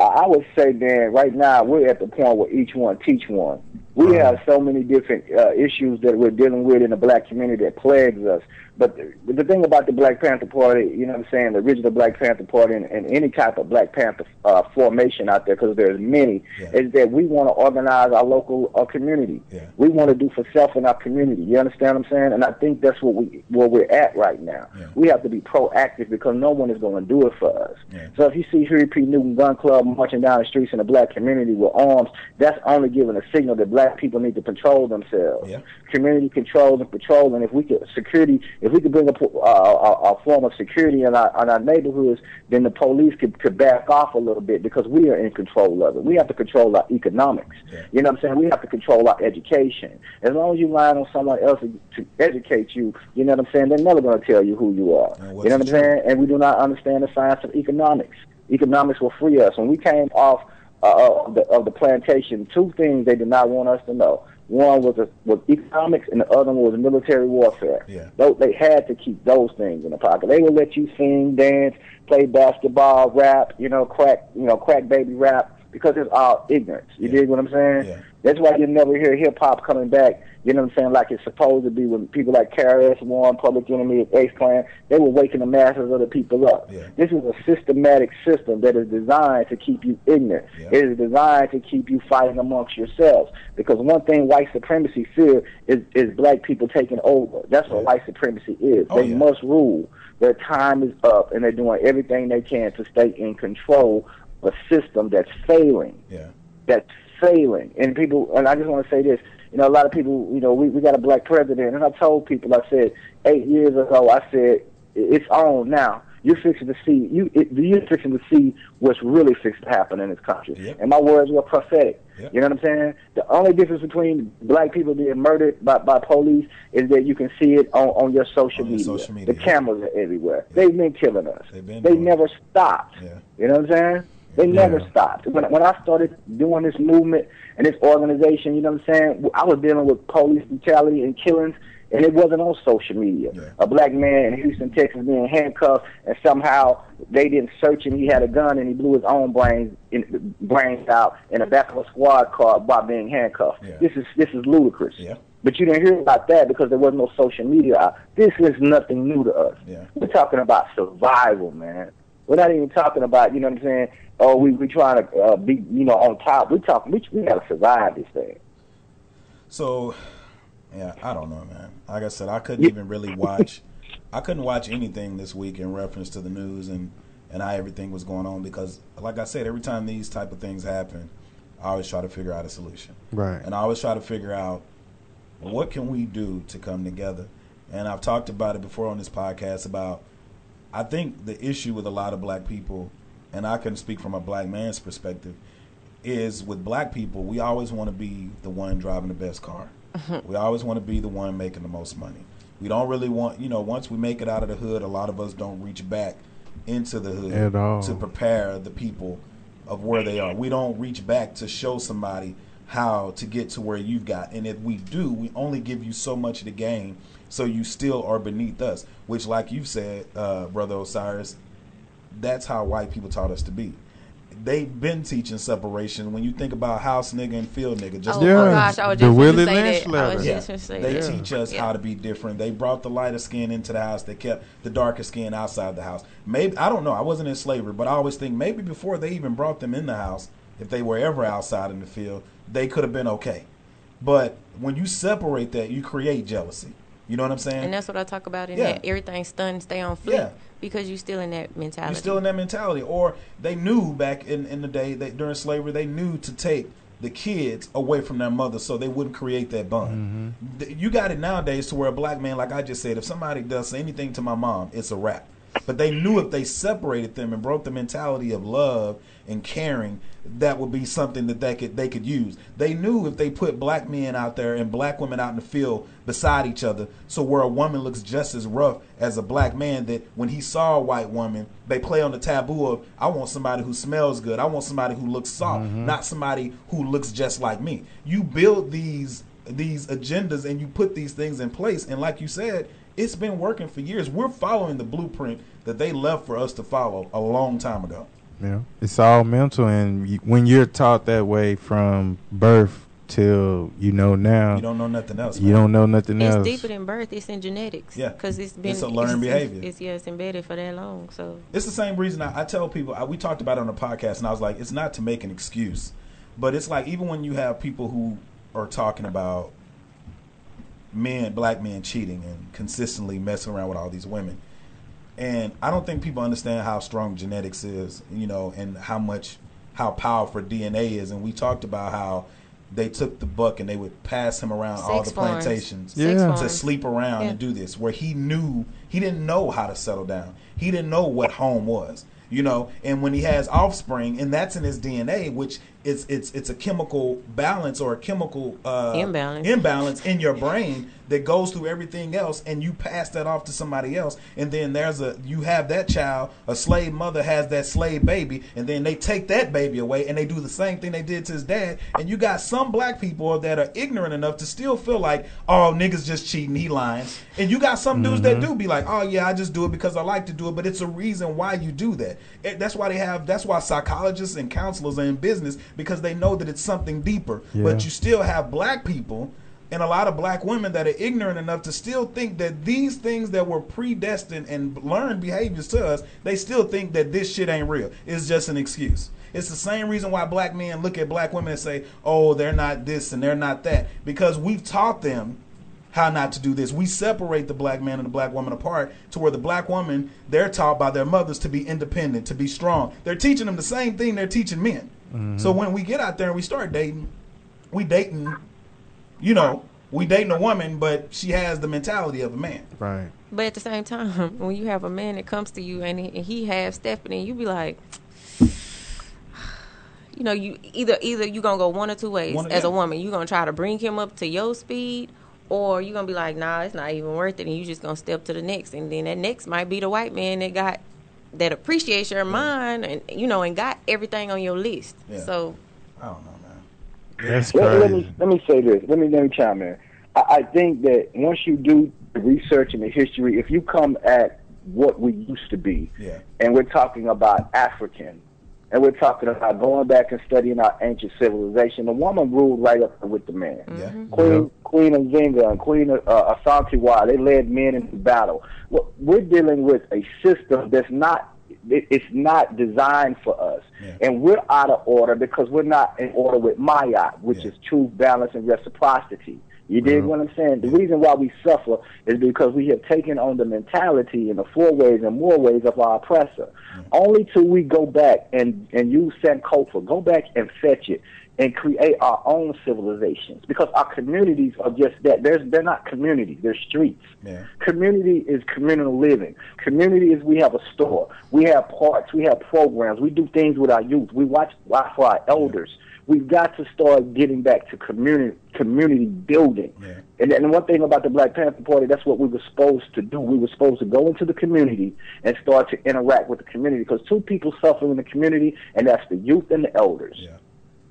Speaker 1: I would say, man, right now we're at the point where each one teach one. We
Speaker 2: Right.
Speaker 1: have so many different uh, issues that we're dealing with in the black community that plagues us. But the, the thing about the Black Panther Party, you know what I'm saying, the original Black Panther Party and, and any type of Black Panther uh, formation out there, because there's many,
Speaker 2: Yeah.
Speaker 1: is that we want to organize our local uh, community.
Speaker 2: Yeah.
Speaker 1: We want to do for self in our community. You understand what I'm saying? And I think that's what we where we're at right now.
Speaker 2: Yeah.
Speaker 1: We have to be proactive because no one is going to do it for us. So if you see Huey P. Newton Gun Club marching down the streets in the black community with arms, that's only giving a signal that black people need to control themselves.
Speaker 2: Yeah.
Speaker 1: Community control and patrol, and if we could security, if we could bring a, uh, a, a form of security in our in our neighborhoods, then the police could, could back off a little bit because we are in control of it. We have to control our economics.
Speaker 2: Yeah.
Speaker 1: You know what I'm saying? We have to control our education. As long as you rely on someone else to, to educate you, you know what I'm saying? They're never going to tell you who you are. You know what I'm saying? and we do not understand the science of economics. Economics will free us. When we came off uh, of, the, of the plantation, two things they did not want us to know. One was a, was economics, and the other one was military warfare.
Speaker 2: Yeah.
Speaker 1: Those, they had to keep those things in the pocket. They would let you sing, dance, play basketball, rap, you know, crack, you know, crack baby rap, because it's all ignorance. You
Speaker 2: Yeah.
Speaker 1: dig what I'm saying?
Speaker 2: Yeah.
Speaker 1: That's why you never hear hip hop coming back. You know what I'm saying? Like it's supposed to be when people like KRS One, Public Enemy, X Clan, they were waking the masses of the people up.
Speaker 2: Yeah.
Speaker 1: This is a systematic system that is designed to keep you ignorant.
Speaker 2: Yeah.
Speaker 1: It is designed to keep you fighting amongst yourselves. Because one thing white supremacy fear is, is black people taking over. That's what
Speaker 2: Yeah.
Speaker 1: white supremacy is.
Speaker 2: Oh,
Speaker 1: they must rule. Their time is up, and they're doing everything they can to stay in control of a system that's failing
Speaker 2: Yeah,
Speaker 1: that's failing. And people, and I just want to say this, you know, a lot of people, you know, we, we got a black president, and I told people, I said, eight years ago, I said, it's on now. you're fixing to see you. It, you're fixing to see what's really fixing to happen in this country.
Speaker 2: Yep.
Speaker 1: And my words were prophetic.
Speaker 2: Yep.
Speaker 1: You know what I'm saying? The only difference between black people being murdered by, by police is that you can see it on, on your social
Speaker 2: On
Speaker 1: media.
Speaker 2: social media,
Speaker 1: The cameras are everywhere. They've been killing us.
Speaker 2: They've been
Speaker 1: they
Speaker 2: it.
Speaker 1: never stopped.
Speaker 2: Yeah.
Speaker 1: You know what I'm saying? They never stopped. When when I started doing this movement and this organization, you know what I'm saying? I was dealing with police brutality and killings, and it wasn't on social media.
Speaker 2: Yeah.
Speaker 1: A black man in Houston, Texas, being handcuffed, and somehow they didn't search him. He had a gun, and he blew his own brains in, brains out in the back of a squad car by being handcuffed.
Speaker 2: Yeah.
Speaker 1: This is this is ludicrous.
Speaker 2: Yeah.
Speaker 1: But you didn't hear about that because there wasn't no social media. This is nothing new to us.
Speaker 2: Yeah.
Speaker 1: We're talking about survival, man. We're not even talking about, you know what I'm saying? Oh, we we trying to uh, be, you know, on top. We're talking. We we got to survive this thing.
Speaker 2: So, yeah, I don't know, man. Like I said, I couldn't even really watch. I couldn't watch anything this week in reference to the news and and how everything was going on because, like I said, every time these type of things happen, I always try to figure out a solution.
Speaker 4: Right.
Speaker 2: And I always try to figure out what can we do to come together. And I've talked about it before on this podcast about I think the issue with a lot of black people, and I can speak from a black man's perspective, is with black people, we always want to be the one driving the best car. we always want to be the one making the most money. We don't really want, you know, once we make it out of the hood, a lot of us don't reach back into the hood
Speaker 4: At all.
Speaker 2: to prepare the people of where they are. We don't reach back to show somebody how to get to where you've got. And if we do, we only give you so much of the game, so you still are beneath us. Which, like you said, uh, brother Osiris, that's how white people taught us to be. They've been teaching separation. When you think about house nigga and field nigga, just
Speaker 3: oh
Speaker 4: Yeah.
Speaker 3: Oh my gosh, I was
Speaker 4: The
Speaker 3: just
Speaker 4: Willie
Speaker 3: going to say
Speaker 4: Lynch
Speaker 3: that. I
Speaker 4: letter.
Speaker 3: was
Speaker 2: yeah,
Speaker 3: just going to say
Speaker 2: they
Speaker 3: that.
Speaker 2: teach us
Speaker 3: Yeah.
Speaker 2: how to be different. They brought the lighter skin into the house. They kept the darker skin outside the house. Maybe I don't know. I wasn't in slavery, but I always think maybe before they even brought them in the house, if they were ever outside in the field, they could have been okay. But when you separate that, you create jealousy. You know what I'm saying?
Speaker 3: And that's what I talk about in
Speaker 2: Yeah.
Speaker 3: that everything stunned, stay on flip.
Speaker 2: Yeah.
Speaker 3: Because you still in that mentality.
Speaker 2: You're still in that mentality. Or they knew back in, in the day that during slavery, they knew to take the kids away from their mother so they wouldn't create that bond. Mm-hmm. Th- You got it nowadays to where a black man, like I just said, if somebody does anything to my mom, it's a wrap. But they knew if they separated them and broke the mentality of love and caring, that would be something that they could they could use. They knew if they put black men out there and black women out in the field beside each other, so where a woman looks just as rough as a black man, that when he saw a white woman, they play on the taboo of I want somebody who smells good, I want somebody who looks soft, mm-hmm. not somebody who looks just like me. You build these these agendas and you put these things in place, and like you said, it's been working for years. We're following the blueprint that they left for us to follow a long time ago.
Speaker 4: Yeah, it's all mental, and you, when you're taught that way from birth till you know now,
Speaker 2: You don't know nothing else.
Speaker 4: you
Speaker 2: man.
Speaker 4: don't know nothing
Speaker 3: it's
Speaker 4: else.
Speaker 3: It's deeper than birth. It's in genetics.
Speaker 2: Yeah.
Speaker 3: Because it's been.
Speaker 2: It's a learned behavior.
Speaker 3: It's, yeah, it's embedded for that long. So
Speaker 2: It's the same reason I, I tell people. I, we talked about it on the podcast, and I was like, it's not to make an excuse, but it's like even when you have people who are talking about men, black men cheating and consistently messing around with all these women, and I don't think people understand how strong genetics is, you know, and how much how powerful DNA is. And we talked about how they took the buck and they would pass him around all the
Speaker 3: farms.
Speaker 2: plantations
Speaker 4: Yeah.
Speaker 2: to sleep around
Speaker 3: Yeah.
Speaker 2: and do this where he knew he didn't know how to settle down he didn't know what home was you know and when he has offspring and that's in his dna which it's it's it's a chemical balance or a chemical uh,
Speaker 3: Imbalance.
Speaker 2: imbalance in your brain that goes through everything else and you pass that off to somebody else and then there's a you have that child a slave mother has that slave baby and then they take that baby away and they do the same thing they did to his dad and you got some black people that are ignorant enough to still feel like oh niggas just cheating he lying and you got some dudes that mm-hmm. do be like oh yeah i just do it because i like to do it but it's a reason why you do that It- that's why they have that's why psychologists and counselors are in business because they know that it's something deeper
Speaker 4: Yeah.
Speaker 2: but you still have black people and a lot of black women that are ignorant enough to still think that these things that were predestined and learned behaviors to us, they still think that this shit ain't real. It's just an excuse. It's the same reason why black men look at black women and say, "Oh, they're not this and they're not that," because we've taught them how not to do this. We separate the black man and the black woman apart to where the black woman, they're taught by their mothers to be independent, to be strong. They're teaching them the same thing they're teaching men. Mm-hmm. So when we get out there and we start dating, we dating, you know, we dating a woman, but she has the mentality of a man.
Speaker 4: Right.
Speaker 3: But at the same time, [LAUGHS] when you have a man that comes to you and he, and he half stepping, you be like, [SIGHS] you know, you either either you gonna go one or two ways.
Speaker 2: One-
Speaker 3: As
Speaker 2: yeah.
Speaker 3: a woman, You are gonna try to bring him up to your speed, or you gonna be like, nah, it's not even worth it, and you just gonna step to the next, and then that next might be the white man that got that appreciates your mind, and you know, and got everything on your list.
Speaker 2: Yeah.
Speaker 3: So
Speaker 2: I don't know, man.
Speaker 4: That's
Speaker 1: Let, let me let me say this. Let me let me chime in. I, I think that once you do the research and the history, if you come at what we used to be,
Speaker 2: Yeah.
Speaker 1: and we're talking about African, and we're talking about going back and studying our ancient civilization, the woman ruled right up with the man.
Speaker 2: Yeah.
Speaker 1: Queen Queen Nzinga and Queen uh, Asantewaa, they led men into battle. Well, we're dealing with a system that's not it, it's not designed for us,
Speaker 2: Yeah.
Speaker 1: and we're out of order because we're not in order with Ma'at, which
Speaker 2: Yeah.
Speaker 1: is truth, balance, and reciprocity. You dig
Speaker 4: mm-hmm.
Speaker 1: what I'm saying? The reason why we suffer is because we have taken on the mentality in the four ways and more ways of our oppressor. Only till we go back and, and use Sankofa, go back and fetch it and create our own civilizations. Because our communities are just that. There's, they're not communities, they're streets.
Speaker 2: Yeah.
Speaker 1: Community is communal living. Community is we have a store. We have parks. We have programs. We do things with our youth. We watch watch for our elders. We've got to start getting back to community community building.
Speaker 2: Yeah.
Speaker 1: And, and one thing about the Black Panther Party, that's what we were supposed to do. We were supposed to go into the community and start to interact with the community because two people suffer in the community, and that's the youth and the elders.
Speaker 2: Yeah.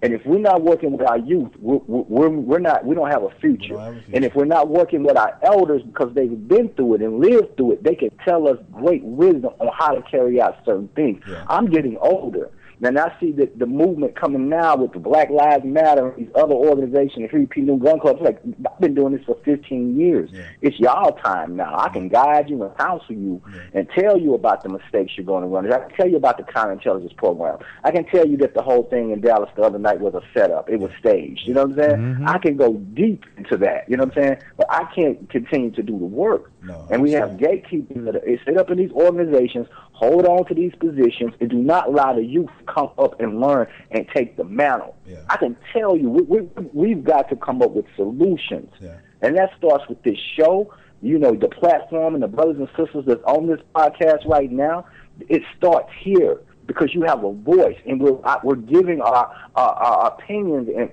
Speaker 1: And if we're not working with our youth, we're, we're, we're not, we don't have a future.
Speaker 2: Have a future.
Speaker 1: And if we're not working with our elders because they've been through it and lived through it, they can tell us great wisdom on how to carry out certain things.
Speaker 2: Yeah.
Speaker 1: I'm getting older. And I see that the movement coming now with the Black Lives Matter and these other organizations, Huey P. Newton Gun Clubs. Like I've been doing this for 15 years.
Speaker 2: Yeah.
Speaker 1: It's y'all time now. I can guide you and counsel you and tell you about the mistakes you're going to run. I can tell you about the counterintelligence program. I can tell you that the whole thing in Dallas the other night was a setup. It was staged. You know what I'm saying? Mm-hmm. I can go deep into that. You know what I'm saying? But I can't continue to do the work.
Speaker 2: No,
Speaker 1: and we have gatekeepers that are set up in these organizations, hold on to these positions, and do not allow the youth to come up and learn and take the mantle.
Speaker 2: Yeah.
Speaker 1: I can tell you, we, we, we've got to come up with solutions.
Speaker 2: Yeah.
Speaker 1: And that starts with this show, you know, the platform and the brothers and sisters that's on this podcast right now. It starts here because you have a voice, and we're we're giving our our, our opinions, and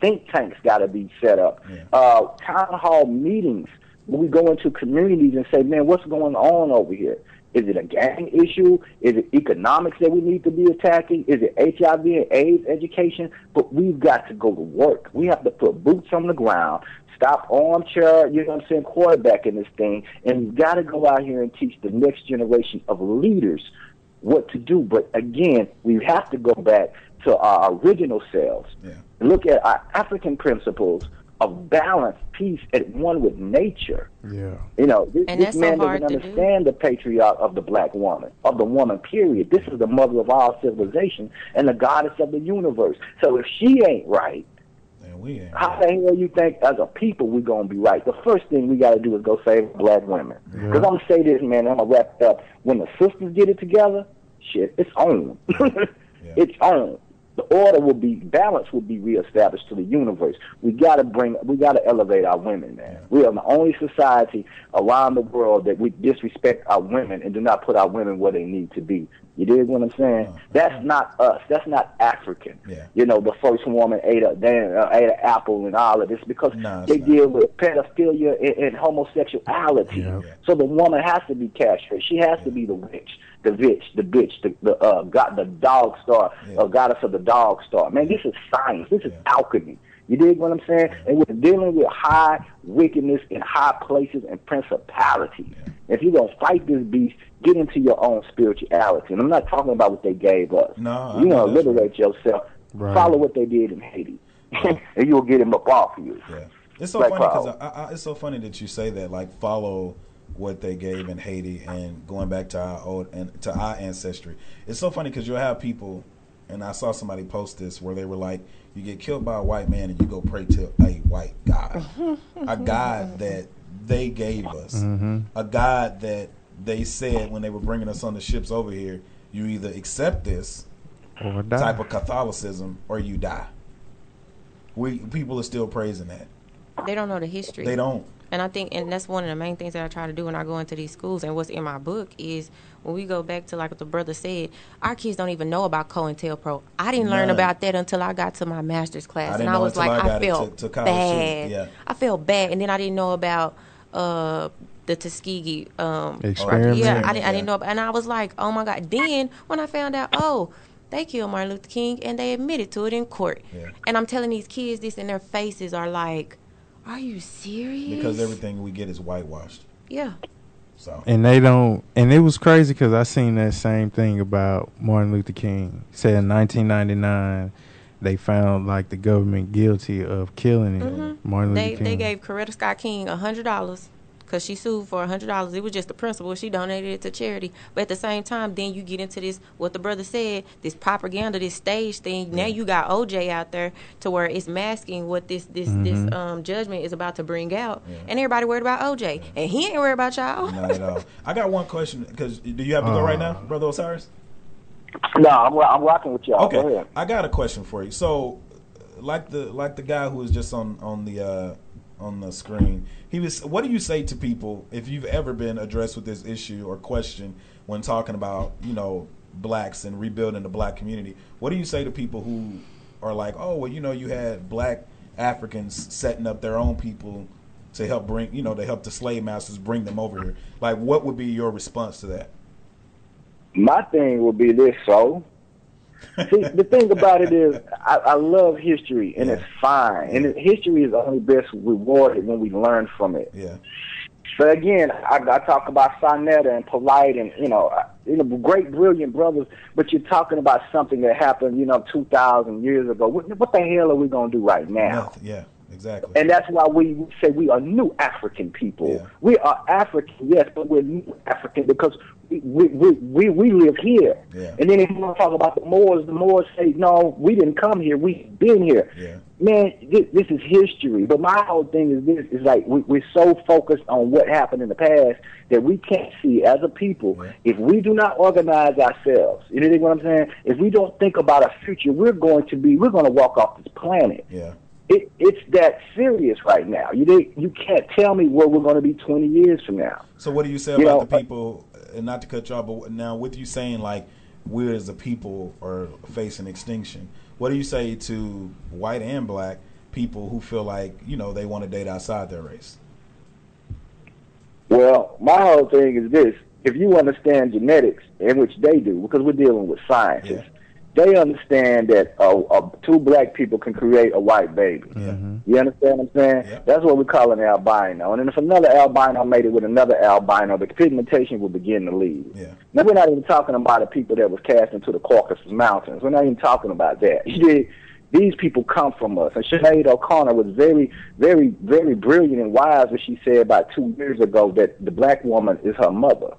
Speaker 1: think tanks got to be set up.
Speaker 2: Yeah.
Speaker 1: Uh, town hall meetings we go into communities and say, man, what's going on over here? Is it a gang issue? Is it economics that we need to be attacking? Is it HIV and AIDS education? But we've got to go to work. We have to put boots on the ground, stop armchair, you know what I'm saying, quarterback in this thing, and we've got to go out here and teach the next generation of leaders what to do. But again, we have to go back to our original selves.
Speaker 2: Yeah.
Speaker 1: Look at our African principles of balance, peace, at one with nature.
Speaker 4: Yeah.
Speaker 1: You know, this,
Speaker 3: And
Speaker 1: this
Speaker 3: that's so
Speaker 1: man doesn't
Speaker 3: to do.
Speaker 1: understand the patriarch of the black woman, of the woman, period. This is the mother of all civilization and the goddess of the universe. So if she ain't right,
Speaker 2: And we ain't.
Speaker 1: how the hell you think as a people we going to be right? The first thing we got to do is go save black women. Because I'm going to say this, man, I'm going to wrap it up. When the sisters get it together, shit, it's on. [LAUGHS] It's on. The order will be, balance will be reestablished to the universe. We got to bring, we got to elevate our women, man. We are the only society around the world that we disrespect our women and do not put our women where they need to be. You dig what I'm saying? That's not us. That's not African.
Speaker 2: Yeah.
Speaker 1: You know, the first woman ate a damn, uh, ate an apple and all of this because
Speaker 2: No,
Speaker 1: they
Speaker 2: not.
Speaker 1: deal with pedophilia and, and homosexuality.
Speaker 4: Yeah.
Speaker 2: Yeah.
Speaker 1: So the woman has to be castrated. She has to be the witch, the bitch, the bitch, the the uh, god, the dog star,
Speaker 2: Yeah.
Speaker 1: uh, goddess of the dog star. Man, this is science. This is
Speaker 2: Yeah.
Speaker 1: alchemy. You dig what I'm saying? And we're dealing with high wickedness in high places and principalities. If you're gonna fight this beast, get into your own spirituality. And I'm not talking about what they gave us.
Speaker 2: No, I
Speaker 1: you
Speaker 2: know
Speaker 1: know,
Speaker 2: that's
Speaker 1: liberate yourself.
Speaker 4: Right.
Speaker 1: Follow what they did in Haiti, [LAUGHS] and you'll get him up off of you.
Speaker 2: Yeah, it's so
Speaker 1: Black
Speaker 2: funny because. I, I, it's so funny that you say that. Like follow what they gave in Haiti and going back to our old and to our ancestry. It's so funny because you'll have people, and I saw somebody post this where they were like, "You get killed by a white man and you go pray to a white God, [LAUGHS] a God that they gave us, mm-hmm. a God that they said when they were bringing us on the ships over here, you either accept this."
Speaker 4: Or die.
Speaker 2: type of Catholicism or you die. We people are still praising that.
Speaker 3: They don't know the history.
Speaker 2: They don't.
Speaker 3: And I think, and that's one of the main things that I try to do when I go into these schools. And what's in my book is when we go back to like what the brother said, our kids don't even know about COINTELPRO. I didn't learn about that until I got to my master's class,
Speaker 2: didn't
Speaker 3: and I was
Speaker 2: until
Speaker 3: like,
Speaker 2: I
Speaker 3: I, felt
Speaker 2: to- to
Speaker 3: bad.
Speaker 2: Yeah.
Speaker 3: I felt bad, and then I didn't know about uh, the Tuskegee um,
Speaker 4: Experiment.
Speaker 3: Yeah, I didn't, I didn't know, about, and I was like, oh my god. Then when I found out, oh. They killed Martin Luther King and they admitted to it in court.
Speaker 2: Yeah.
Speaker 3: And I'm telling these kids this, and their faces are like, "Are you serious?"
Speaker 2: Because everything we get is whitewashed.
Speaker 3: Yeah.
Speaker 2: So
Speaker 4: and they don't. And it was crazy because I seen that same thing about Martin Luther King. Said in 1999, they found like the government guilty of killing him. Martin Luther
Speaker 3: Mm-hmm. They
Speaker 4: King.
Speaker 3: they gave Coretta Scott King a hundred dollars because she sued for a hundred dollars. It was just the principle. She donated it to charity. But at the same time, then you get into this what the brother said, this propaganda, this stage thing. Now you got OJ out there to where it's masking what this this this um, judgment is about to bring out, and everybody worried about OJ, and he ain't worried about y'all.
Speaker 2: not at all. [LAUGHS] I got one question because do you have to go right now, brother Osiris?
Speaker 1: No, I'm, I'm rocking with y'all. Go
Speaker 2: Okay,
Speaker 1: ahead.
Speaker 2: I got a question for you. So, like the like the guy who was just on on the uh, on the screen, he was. What do you say to people if you've ever been addressed with this issue or question when talking about you know blacks and rebuilding the black community? What do you say to people who are like, oh well, you know, you had black Africans setting up their own people to help bring you know to help the slave masters bring them over here? Like, what would be your response to that?
Speaker 1: My thing would be this, so. See, the thing about it is, I, I love history, and
Speaker 2: Yeah.
Speaker 1: it's fine. And history is only best rewarded when we learn from it.
Speaker 2: Yeah,
Speaker 1: But again, I, I talk about Sonetta and Polite, and you know, you know, great, brilliant brothers. But you're talking about something that happened, you know, two thousand years ago. What, what the hell are we gonna do right now?
Speaker 2: Nothing. yeah, exactly.
Speaker 1: And that's why we say we are new African people.
Speaker 2: Yeah.
Speaker 1: We are African, yes, but we're new African because we we we, we, live here.
Speaker 2: Yeah.
Speaker 1: And then if you want to talk about the Moors, the Moors say, no, we didn't come here. We've been here.
Speaker 2: Yeah.
Speaker 1: Man, this, this is history. But my whole thing is this: is like we, we're so focused on what happened in the past that we can't see as a people.
Speaker 2: Yeah.
Speaker 1: If we do not organize ourselves, you know what I'm saying? If we don't think about our future, we're going to be we're going to walk off this planet
Speaker 2: yeah.
Speaker 1: It, it's that serious right now. You you can't tell me where we're going to be 20 years from now.
Speaker 2: So what do you say
Speaker 1: You
Speaker 2: about
Speaker 1: know,
Speaker 2: the people? And not to cut you off, but now with you saying like we as a people are facing extinction, what do you say to white and black people who feel like you know they want to date outside their race?
Speaker 1: Well, my whole thing is this: if you understand genetics, in which they do, because we're dealing with scientists,
Speaker 2: Yeah.
Speaker 1: They understand that uh, uh, two black people can create a white baby.
Speaker 2: Yeah,
Speaker 1: You understand what I'm saying?
Speaker 2: Yeah.
Speaker 1: That's what we call an albino. And then if another albino made it with another albino, the pigmentation will begin to leave.
Speaker 2: yeah,
Speaker 1: Now, we're not even talking about the people that was cast into the Caucasus Mountains. We're not even talking about that. [LAUGHS] You did- These people come from us. And Sinead O'Connor was very, very, very brilliant and wise when she said about two years ago that the black woman is her mother.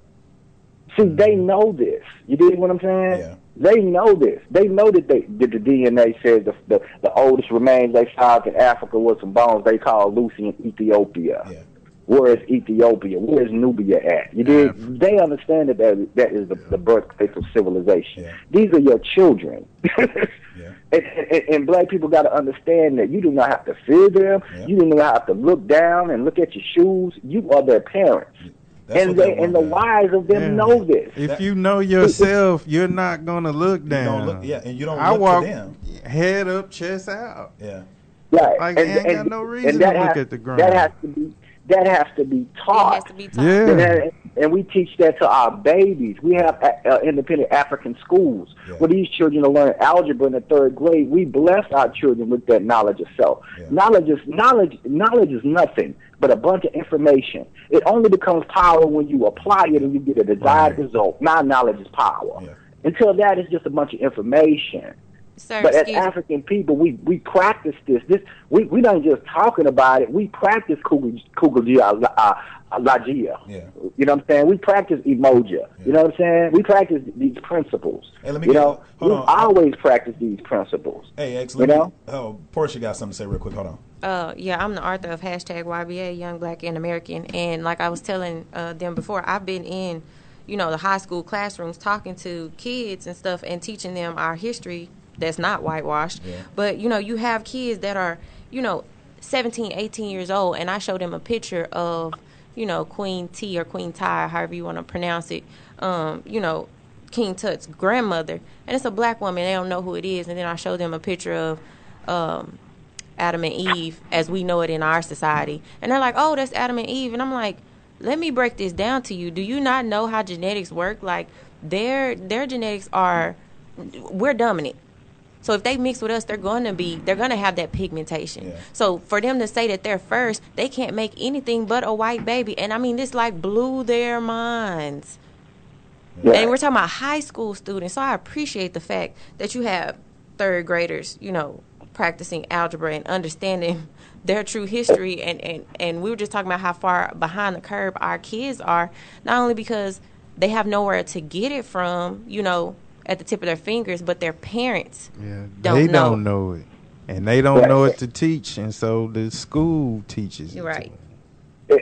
Speaker 1: See, they know this. You dig what I'm saying?
Speaker 2: Yeah.
Speaker 1: They know this. They know that they that the DNA says the, the the oldest remains they found in Africa was some bones they call Lucy in Ethiopia.
Speaker 2: yeah,
Speaker 1: Where is Ethiopia? Where is Nubia at? You did. They understand that that, that is the, the birthplace of civilization.
Speaker 2: Yeah.
Speaker 1: These are your children. [LAUGHS]
Speaker 2: yeah,
Speaker 1: And, and, and black people got to understand that you do not have to fear them.
Speaker 2: Yeah.
Speaker 1: You do not have to look down and look at your shoes. You are their parents,
Speaker 2: That's
Speaker 1: and they
Speaker 2: they
Speaker 1: and the
Speaker 2: want,
Speaker 1: wise of them
Speaker 4: Yeah.
Speaker 1: know this.
Speaker 4: If
Speaker 2: That-
Speaker 4: you know yourself, [LAUGHS] you're not gonna look
Speaker 2: You
Speaker 4: down.
Speaker 2: don't look, yeah, and you don't
Speaker 4: I
Speaker 2: look
Speaker 4: walk
Speaker 2: to them.
Speaker 4: head up, chest out.
Speaker 2: Yeah,
Speaker 1: Right.
Speaker 4: Like, they ain't got no reason to look
Speaker 1: has-
Speaker 4: at the ground.
Speaker 1: That has to be that has to be
Speaker 3: It
Speaker 1: taught.
Speaker 3: has to be taught.
Speaker 4: Yeah.
Speaker 1: And, that- and we teach that to our babies. We have uh, uh, independent African schools
Speaker 2: Yeah.
Speaker 1: where these children are learning algebra in the third grade. We bless our children with that knowledge of self.
Speaker 2: Yeah.
Speaker 1: Knowledge is knowledge. Knowledge is nothing but a bunch of information. It only becomes power when you apply it and you get a desired
Speaker 4: Right.
Speaker 1: result. Now knowledge is power.
Speaker 2: Yeah.
Speaker 1: Until that, it's just a bunch of information.
Speaker 3: Sir,
Speaker 1: But as
Speaker 3: excuse me.
Speaker 1: African people, we, we practice this. This we we not just talking about it. We practice Kugulia uh, Lagia.
Speaker 2: Yeah.
Speaker 1: You know what I'm saying? We practice Umoja. You know what I'm saying? We practice these principles.
Speaker 2: Hey, let me
Speaker 1: you
Speaker 2: get-
Speaker 1: know,
Speaker 2: hold
Speaker 1: we
Speaker 2: on.
Speaker 1: always practice these principles.
Speaker 2: Hey, X,
Speaker 1: You
Speaker 2: let me.
Speaker 1: know?
Speaker 2: Oh, Portia got something to say real quick. Hold on.
Speaker 3: Uh, yeah, I'm the author of hashtag YBA, Young Black and American, and like I was telling uh, them before, I've been in, you know, the high school classrooms talking to kids and stuff and teaching them our history that's not whitewashed.
Speaker 2: Yeah.
Speaker 3: But you know, you have kids that are, you know, 17, 18 years old, and I show them a picture of, you know, Queen T or Queen Ty, however you want to pronounce it, um, you know, King Tut's grandmother, and it's a black woman. They don't know who it is, and then I show them a picture of um, Adam and Eve as we know it in our society, and they're like, "Oh, that's Adam and Eve," and I'm like, "Let me break this down to you. Do you not know how genetics work? Like, their their genetics are, we're dominant." So if they mix with us, they're going to be they're going to have that pigmentation.
Speaker 2: Yeah.
Speaker 3: So for them to say that they're first, they can't make anything but a white baby. And I mean, this like blew their minds.
Speaker 1: Yeah.
Speaker 3: And we're talking about high school students. So I appreciate the fact that you have third graders, you know, practicing algebra and understanding [LAUGHS] their true history. And, and, and we were just talking about how far behind the curve our kids are, not only because they have nowhere to get it from, you know, at the tip of their fingers, but their parents
Speaker 4: Yeah,
Speaker 3: don't
Speaker 4: they
Speaker 3: know.
Speaker 4: don't know it, and they don't
Speaker 1: Right.
Speaker 4: know it to teach, and so the school teaches. it
Speaker 3: You're
Speaker 4: to
Speaker 3: right.
Speaker 4: them.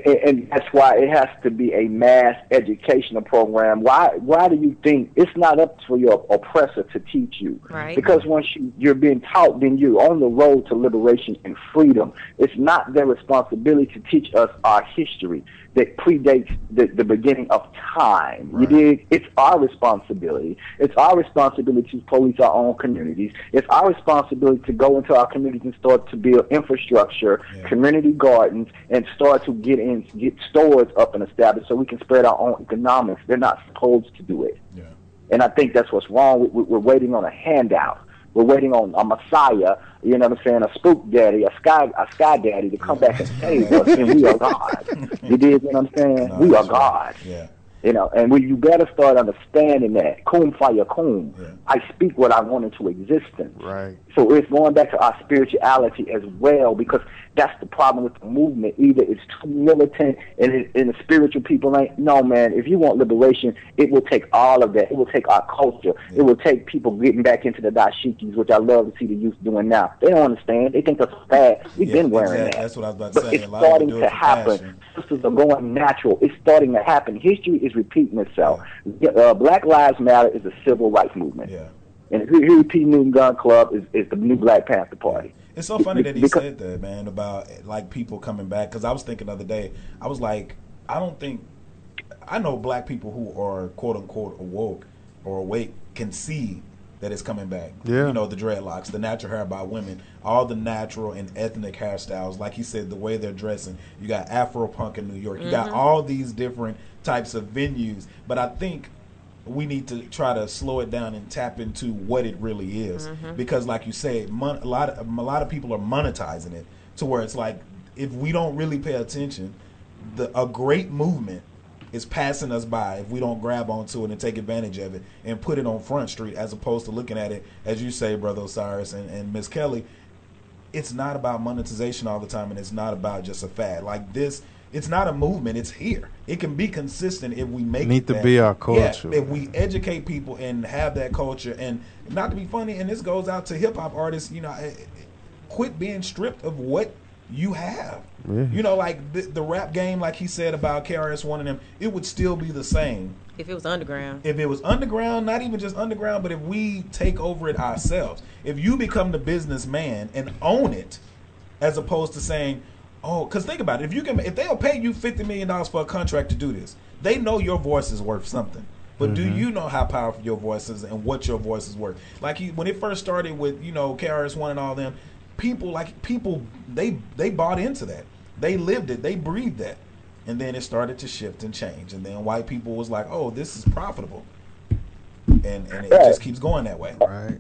Speaker 1: and, and that's why it has to be a mass educational program. Why? Why do you think it's not up for your oppressor to teach you?
Speaker 3: Right.
Speaker 1: Because once you, you're being taught, then you're on the road to liberation and freedom. It's not their responsibility to teach us our history that predates the, the beginning of time. You dig? It's our responsibility. It's our responsibility to police our own communities. It's our responsibility to go into our communities and start to build infrastructure,
Speaker 2: Yeah.
Speaker 1: community gardens, and start to get in, get stores up and established so we can spread our own economics. They're not supposed to do it.
Speaker 2: Yeah.
Speaker 1: And I think that's what's wrong. We- We're waiting on a handout. We're waiting on a messiah, you know what I'm saying, a spook daddy, a sky, a sky daddy to come back and save us, and we are God. [LAUGHS] You did what I'm saying?
Speaker 2: No,
Speaker 1: we are
Speaker 2: right.
Speaker 1: God.
Speaker 2: Yeah.
Speaker 1: You know, and we, you better start understanding that. Kun faya kun.
Speaker 2: Yeah.
Speaker 1: I speak what I want into existence.
Speaker 4: Right.
Speaker 1: So it's going back to our spirituality as well, because that's the problem with the movement. Either it's too militant and, it, and the spiritual people ain't. No, man. If you want liberation, it will take all of that. It will take our culture. It will take people getting back into the dashikis, which I love to see the youth doing now. They don't understand. They think that's bad. We've
Speaker 2: Yeah,
Speaker 1: been wearing
Speaker 2: exactly.
Speaker 1: that.
Speaker 2: That's what I was about to
Speaker 1: But
Speaker 2: say.
Speaker 1: it's
Speaker 2: A lot of
Speaker 1: starting to happen.
Speaker 2: passion.
Speaker 1: Sisters are going natural. It's starting to happen. History is repeating itself. Uh, Black Lives Matter is a civil rights movement.
Speaker 2: Yeah.
Speaker 1: And Huey P. Newton Gun Club is, is the new Black Panther Party.
Speaker 2: It's so funny that he
Speaker 1: Because-
Speaker 2: said that, man, about like people coming back. Because I was thinking the other day, I was like, I don't think I know black people who are quote unquote awoke or awake can see that it's coming back.
Speaker 4: Yeah.
Speaker 2: You know, the dreadlocks, the natural hair by women, all the natural and ethnic hairstyles. Like he said, the way they're dressing. You got Afro punk in New York. You got mm-hmm. all these different types of venues. But I think we need to try to slow it down and tap into what it really is mm-hmm. because like you said mon- a lot of a lot of people are monetizing it to where it's like if we don't really pay attention the a great movement is passing us by if we don't grab onto it and take advantage of it and put it on front street as opposed to looking at it as you say brother Osiris and, and Miss Kelly it's not about monetization all the time and it's not about just a fad like this it's not a movement it's here it can be consistent if we make
Speaker 4: Need
Speaker 2: it
Speaker 4: to
Speaker 2: that.
Speaker 4: be our culture.
Speaker 2: Yeah, if we educate people and have that culture and not to be funny and this goes out to hip hop artists you know eh, quit being stripped of what you have
Speaker 4: Yeah.
Speaker 2: you know like the, the rap game like he said about KRS-One and them it would still be the same
Speaker 3: If it was underground.
Speaker 2: if it was underground, not even just underground, but if we take over it ourselves, if you become the businessman and own it, as opposed to saying, "Oh," because think about it, if you can, if they'll pay you fifty million dollars for a contract to do this, they know your voice is worth something. But do mm-hmm. you know how powerful your voice is and what your voice is worth? Like he, when it first started with you know KRS One and all them, people like people they they bought into that. They lived it. They breathed that. And then it started to shift and change. And then white people was like, "Oh, this is profitable," and and it
Speaker 1: Right.
Speaker 2: just keeps going that way.
Speaker 4: Right.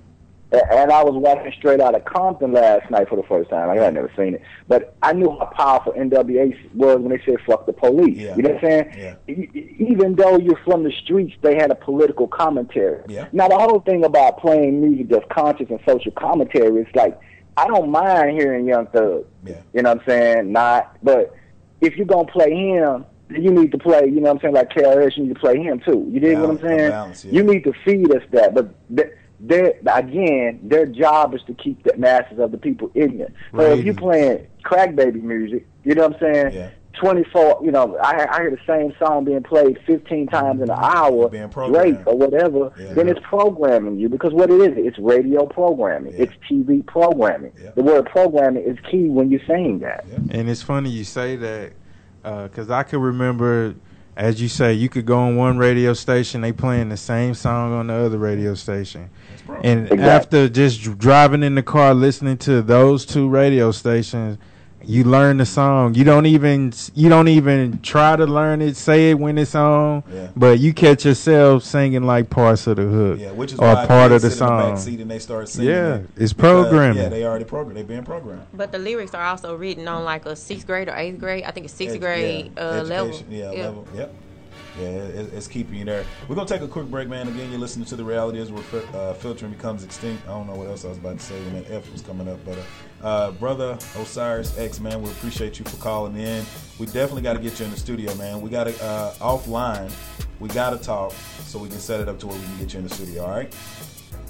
Speaker 1: And I was watching straight out of Compton last night for the first time. Like, I had never seen it, but I knew how powerful NWA was when they said "fuck the police."
Speaker 2: Yeah.
Speaker 1: You know what I'm saying?
Speaker 2: Yeah.
Speaker 1: Even though you're from the streets, they had a political commentary.
Speaker 2: Yeah.
Speaker 1: Now the whole thing about playing music that's conscious and social commentary is like I don't mind hearing Young Thug.
Speaker 2: Yeah.
Speaker 1: You know what I'm saying? Not, but if you're gonna play him, then you need to play. You know what I'm saying? Like KRS, you need to play him too. You dig what I'm saying?
Speaker 2: balance, yeah.
Speaker 1: You need to feed us that, but. Th- their again, their job is to keep the masses of the people ignorant. So if you
Speaker 4: Ratings.
Speaker 1: playing crack baby music, you know what I'm saying?
Speaker 2: Yeah.
Speaker 1: 24, you know, I, I hear the same song being played 15 times in an mm-hmm. hour,
Speaker 2: Being.
Speaker 1: Drake or whatever,
Speaker 2: Yeah.
Speaker 1: then it's programming you because what it is, it's radio programming,
Speaker 2: Yeah.
Speaker 1: it's TV programming.
Speaker 2: Yeah.
Speaker 1: The word programming is key when you're saying that.
Speaker 4: And it's funny you say that uh, because I can remember, as you say, you could go on one radio station, they playing the same song on the other radio station. And
Speaker 1: Exactly.
Speaker 4: after just driving in the car, listening to those two radio stations, you learn the song. You don't even you don't even try to learn it, say it when it's on,
Speaker 2: Yeah.
Speaker 4: but you catch yourself singing like parts of the hook
Speaker 2: Yeah, which is
Speaker 4: or
Speaker 2: why
Speaker 4: part
Speaker 2: they
Speaker 4: of the
Speaker 2: sit in the
Speaker 4: song.
Speaker 2: seat and they start singing.
Speaker 4: Yeah,
Speaker 2: it
Speaker 4: it's
Speaker 2: because,
Speaker 4: programming.
Speaker 2: Yeah, they already programmed. They've been programmed.
Speaker 3: But the lyrics are also written on like a sixth grade or eighth grade. I think it's sixth
Speaker 2: Ed-
Speaker 3: grade
Speaker 2: yeah,
Speaker 3: uh, level.
Speaker 2: education, Yeah, level. Yep. Yeah, it, it's keeping you there. We're gonna take a quick break, man. Again, you're listening to the reality is where fil- uh, filtering becomes extinct. I don't know what else I was about to say when that F was coming up, but uh, uh, brother Osiris X, man, we appreciate you for calling in. We definitely got to get you in the studio, man. We got to uh, offline. We got to talk so we can set it up to where we can get you in the studio. All right.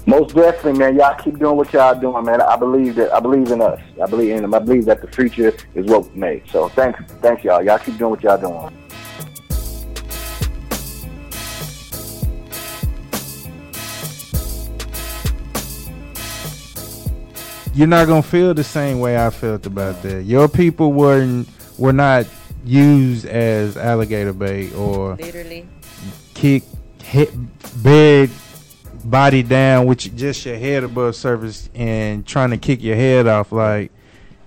Speaker 1: Most definitely, man. Y'all keep doing what y'all doing, man. I believe that I believe in us. I believe in them. I believe that the future is what we made. So thanks, thanks y'all. Y'all keep doing what y'all doing.
Speaker 4: You're not gonna feel the same way I felt about that. Your people weren't were not used as alligator bait or
Speaker 3: Literally.
Speaker 4: kick hit bed body down with just your head above surface and trying to kick your head off like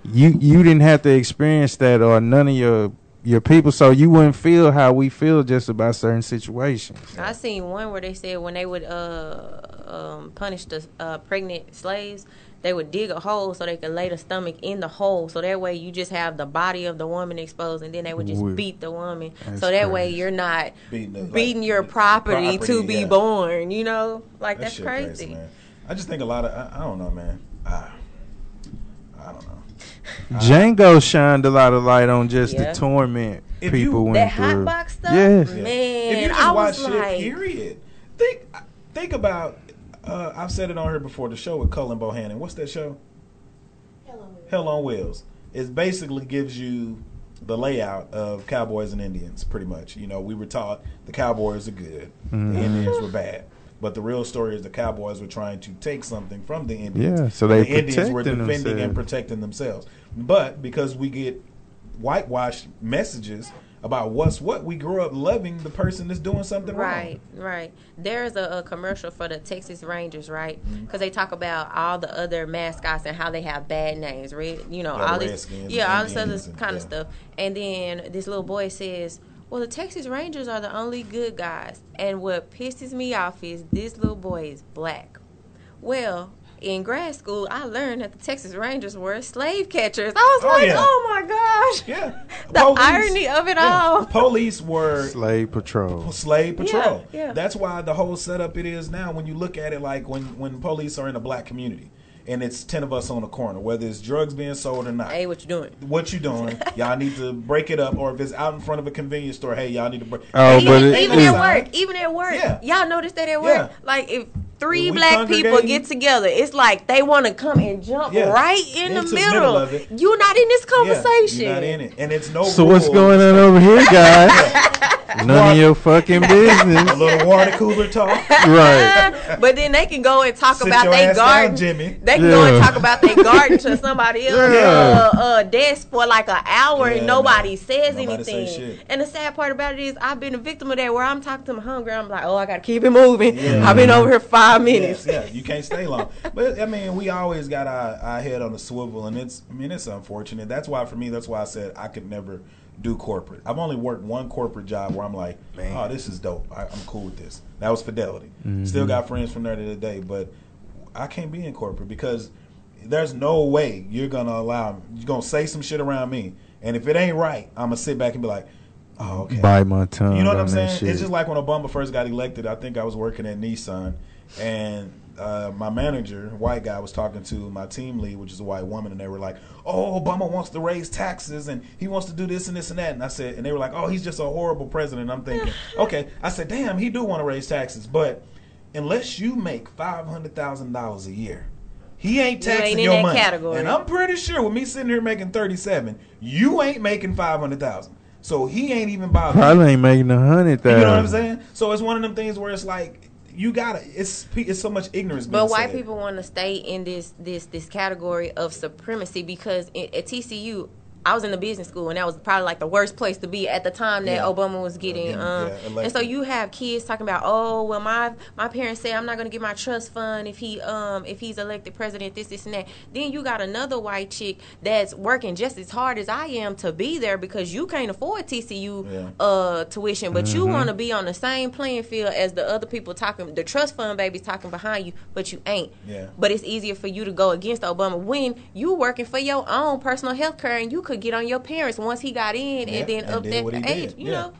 Speaker 4: you you didn't have to experience that or none of your your people so you wouldn't feel how we feel just about certain situations
Speaker 3: I seen one where they said when they would uh, um, punish the uh, pregnant slaves, they would dig a hole so they could lay the stomach in the hole. So that way you just have the body of the woman exposed, and then they would just
Speaker 4: Weird.
Speaker 3: beat the woman.
Speaker 4: That's
Speaker 3: so that way you're not
Speaker 2: Beating the- like,
Speaker 3: your property,
Speaker 2: property,
Speaker 3: to be
Speaker 2: yeah.
Speaker 3: born. You know, like
Speaker 2: That
Speaker 3: that's
Speaker 2: shit
Speaker 3: crazy.
Speaker 2: man. I just think a lot of I, I don't know, man. I, I don't know.
Speaker 4: Django shined a lot of light on just
Speaker 3: Yeah.
Speaker 4: the torment
Speaker 2: If
Speaker 4: people
Speaker 2: you-
Speaker 4: went
Speaker 3: That
Speaker 4: through
Speaker 3: hot box stuff,
Speaker 4: Yes.
Speaker 2: Yeah.
Speaker 3: man.
Speaker 2: if you just
Speaker 3: I
Speaker 2: watch
Speaker 3: was
Speaker 2: shit,
Speaker 3: like,
Speaker 2: period. Think think about. Uh, I've said it on here before. The show with Cullen Bohannon. What's that show? Hell on Wheels. It basically gives you the layout of cowboys and Indians, pretty much. You know, we were taught the cowboys are good,
Speaker 4: Mm-hmm.
Speaker 2: the Indians were bad. But the real story is the cowboys were trying to take something from the Indians.
Speaker 4: Yeah, so they
Speaker 2: the Indians were
Speaker 4: protecting
Speaker 2: defending and protecting themselves. But because we get whitewashed messages about what's what, we grew up loving the person that's doing something
Speaker 3: Right,
Speaker 2: wrong.
Speaker 3: right. There's a, a commercial for the Texas Rangers, right?
Speaker 2: Mm-hmm.
Speaker 3: Because they talk about all the other mascots and how they have bad names, right? You know, all this, yeah, all this other
Speaker 2: and-
Speaker 3: kind
Speaker 2: yeah.
Speaker 3: of stuff. And then this little boy says, "Well, the Texas Rangers are the only good guys." And what pisses me off is this little boy is black. Well. In grad school, I learned that the Texas Rangers were slave catchers. I was
Speaker 2: Oh,
Speaker 3: like,
Speaker 2: yeah.
Speaker 3: "Oh my gosh!"
Speaker 2: Yeah. [LAUGHS]
Speaker 3: The irony of it all.
Speaker 2: Police were
Speaker 4: slave patrol
Speaker 2: slave patrol.
Speaker 3: Yeah, yeah.
Speaker 2: That's why the whole setup it is now. When you look at it, like when when police are in a black community, and it's ten of us on the corner, whether it's drugs being sold or not.
Speaker 3: Hey, what you doing?
Speaker 2: What you doing? [LAUGHS] y'all need to break it up, or if it's out in front of a convenience store, hey, y'all need to break.
Speaker 4: Oh,
Speaker 3: even,
Speaker 4: but it-
Speaker 3: even
Speaker 4: it-
Speaker 3: at work, even at work,
Speaker 2: Yeah.
Speaker 3: y'all notice that at work.
Speaker 2: Yeah.
Speaker 3: Like if three black people get together, it's like they want to come and jump
Speaker 2: Yeah.
Speaker 3: right in the
Speaker 2: Into the
Speaker 3: middle.
Speaker 2: middle of it.
Speaker 3: You're not in this
Speaker 2: Yeah,
Speaker 3: conversation.
Speaker 2: you're not in it, and it's no.
Speaker 4: so what's going on over here guys none of your fucking business.
Speaker 2: A little water cooler talk.
Speaker 4: right [LAUGHS]
Speaker 3: but then they can go and talk
Speaker 2: Sit
Speaker 3: about
Speaker 2: your
Speaker 3: their
Speaker 2: ass down. Jimmy.
Speaker 3: They can go and talk about their garden to somebody [LAUGHS] else
Speaker 4: Yeah.
Speaker 3: uh, uh, desk for like an hour
Speaker 2: Yeah,
Speaker 3: and nobody
Speaker 2: man.
Speaker 3: says
Speaker 2: Nobody
Speaker 3: anything.
Speaker 2: shit.
Speaker 3: and the sad part about it is I've been a victim of that where I'm talking to my hungry. I'm like, oh, I gotta keep it moving.
Speaker 2: Yeah.
Speaker 3: I've been over here five minutes.
Speaker 2: Yes, yeah, you can't stay long. But I mean, we always got our, our head on the swivel, and it's I mean it's unfortunate. That's why for me, that's why I said I could never do corporate. I've only worked one corporate job where I'm like, oh, this is dope. I, I'm cool with this. That was Fidelity. Still got friends from there to the day, but I can't be in corporate because there's no way you're gonna allow you're gonna say some shit around me, and if it ain't right, I'm gonna sit back and be like, oh, okay.
Speaker 4: bite my tongue
Speaker 2: You know what I'm saying?
Speaker 4: shit.
Speaker 2: It's just like when Obama first got elected. I think I was working at Nissan, and uh, my manager, white guy, was talking to my team lead, which is a white woman, and they were like, "Oh, Obama wants to raise taxes, and he wants to do this and this and that." And I said, and they were like, "Oh, he's just a horrible president." I'm thinking, [LAUGHS] okay. I said, "Damn, he do want to raise taxes, but unless you make five hundred thousand dollars a year." He ain't taxing
Speaker 3: You ain't
Speaker 2: taxing
Speaker 3: in
Speaker 2: your
Speaker 3: that
Speaker 2: money,
Speaker 3: category.
Speaker 2: and I'm pretty sure with me sitting here making thirty-seven, you ain't making five hundred thousand. So he ain't even bothering.
Speaker 4: Probably ain't making a hundred
Speaker 2: You know what I'm saying? So it's one of them things where it's like you gotta. It's it's so much ignorance.
Speaker 3: But
Speaker 2: being
Speaker 3: white
Speaker 2: said.
Speaker 3: people want to stay in this this this category of supremacy because at TCU. I was in the business school, and that was probably like the worst place to be at the time that
Speaker 2: Yeah.
Speaker 3: Obama was getting.
Speaker 2: getting,
Speaker 3: um,
Speaker 2: yeah,
Speaker 3: and so you have kids talking about, oh, well, my my parents say I'm not going to get my trust fund if he um if he's elected president, this, this, and that. Then you got another white chick that's working just as hard as I am to be there because you can't afford TCU
Speaker 2: Yeah.
Speaker 3: uh tuition, but you want to be on the same playing field as the other people talking, the trust fund babies talking behind you, but you ain't.
Speaker 2: Yeah.
Speaker 3: But it's easier for you to go against Obama when you working for your own personal health care and you could get on your parents once he got in
Speaker 2: Yeah,
Speaker 3: and then
Speaker 2: and
Speaker 3: up
Speaker 2: did
Speaker 3: that
Speaker 2: what he
Speaker 3: age,
Speaker 2: did.
Speaker 3: you
Speaker 2: Yeah.
Speaker 3: know.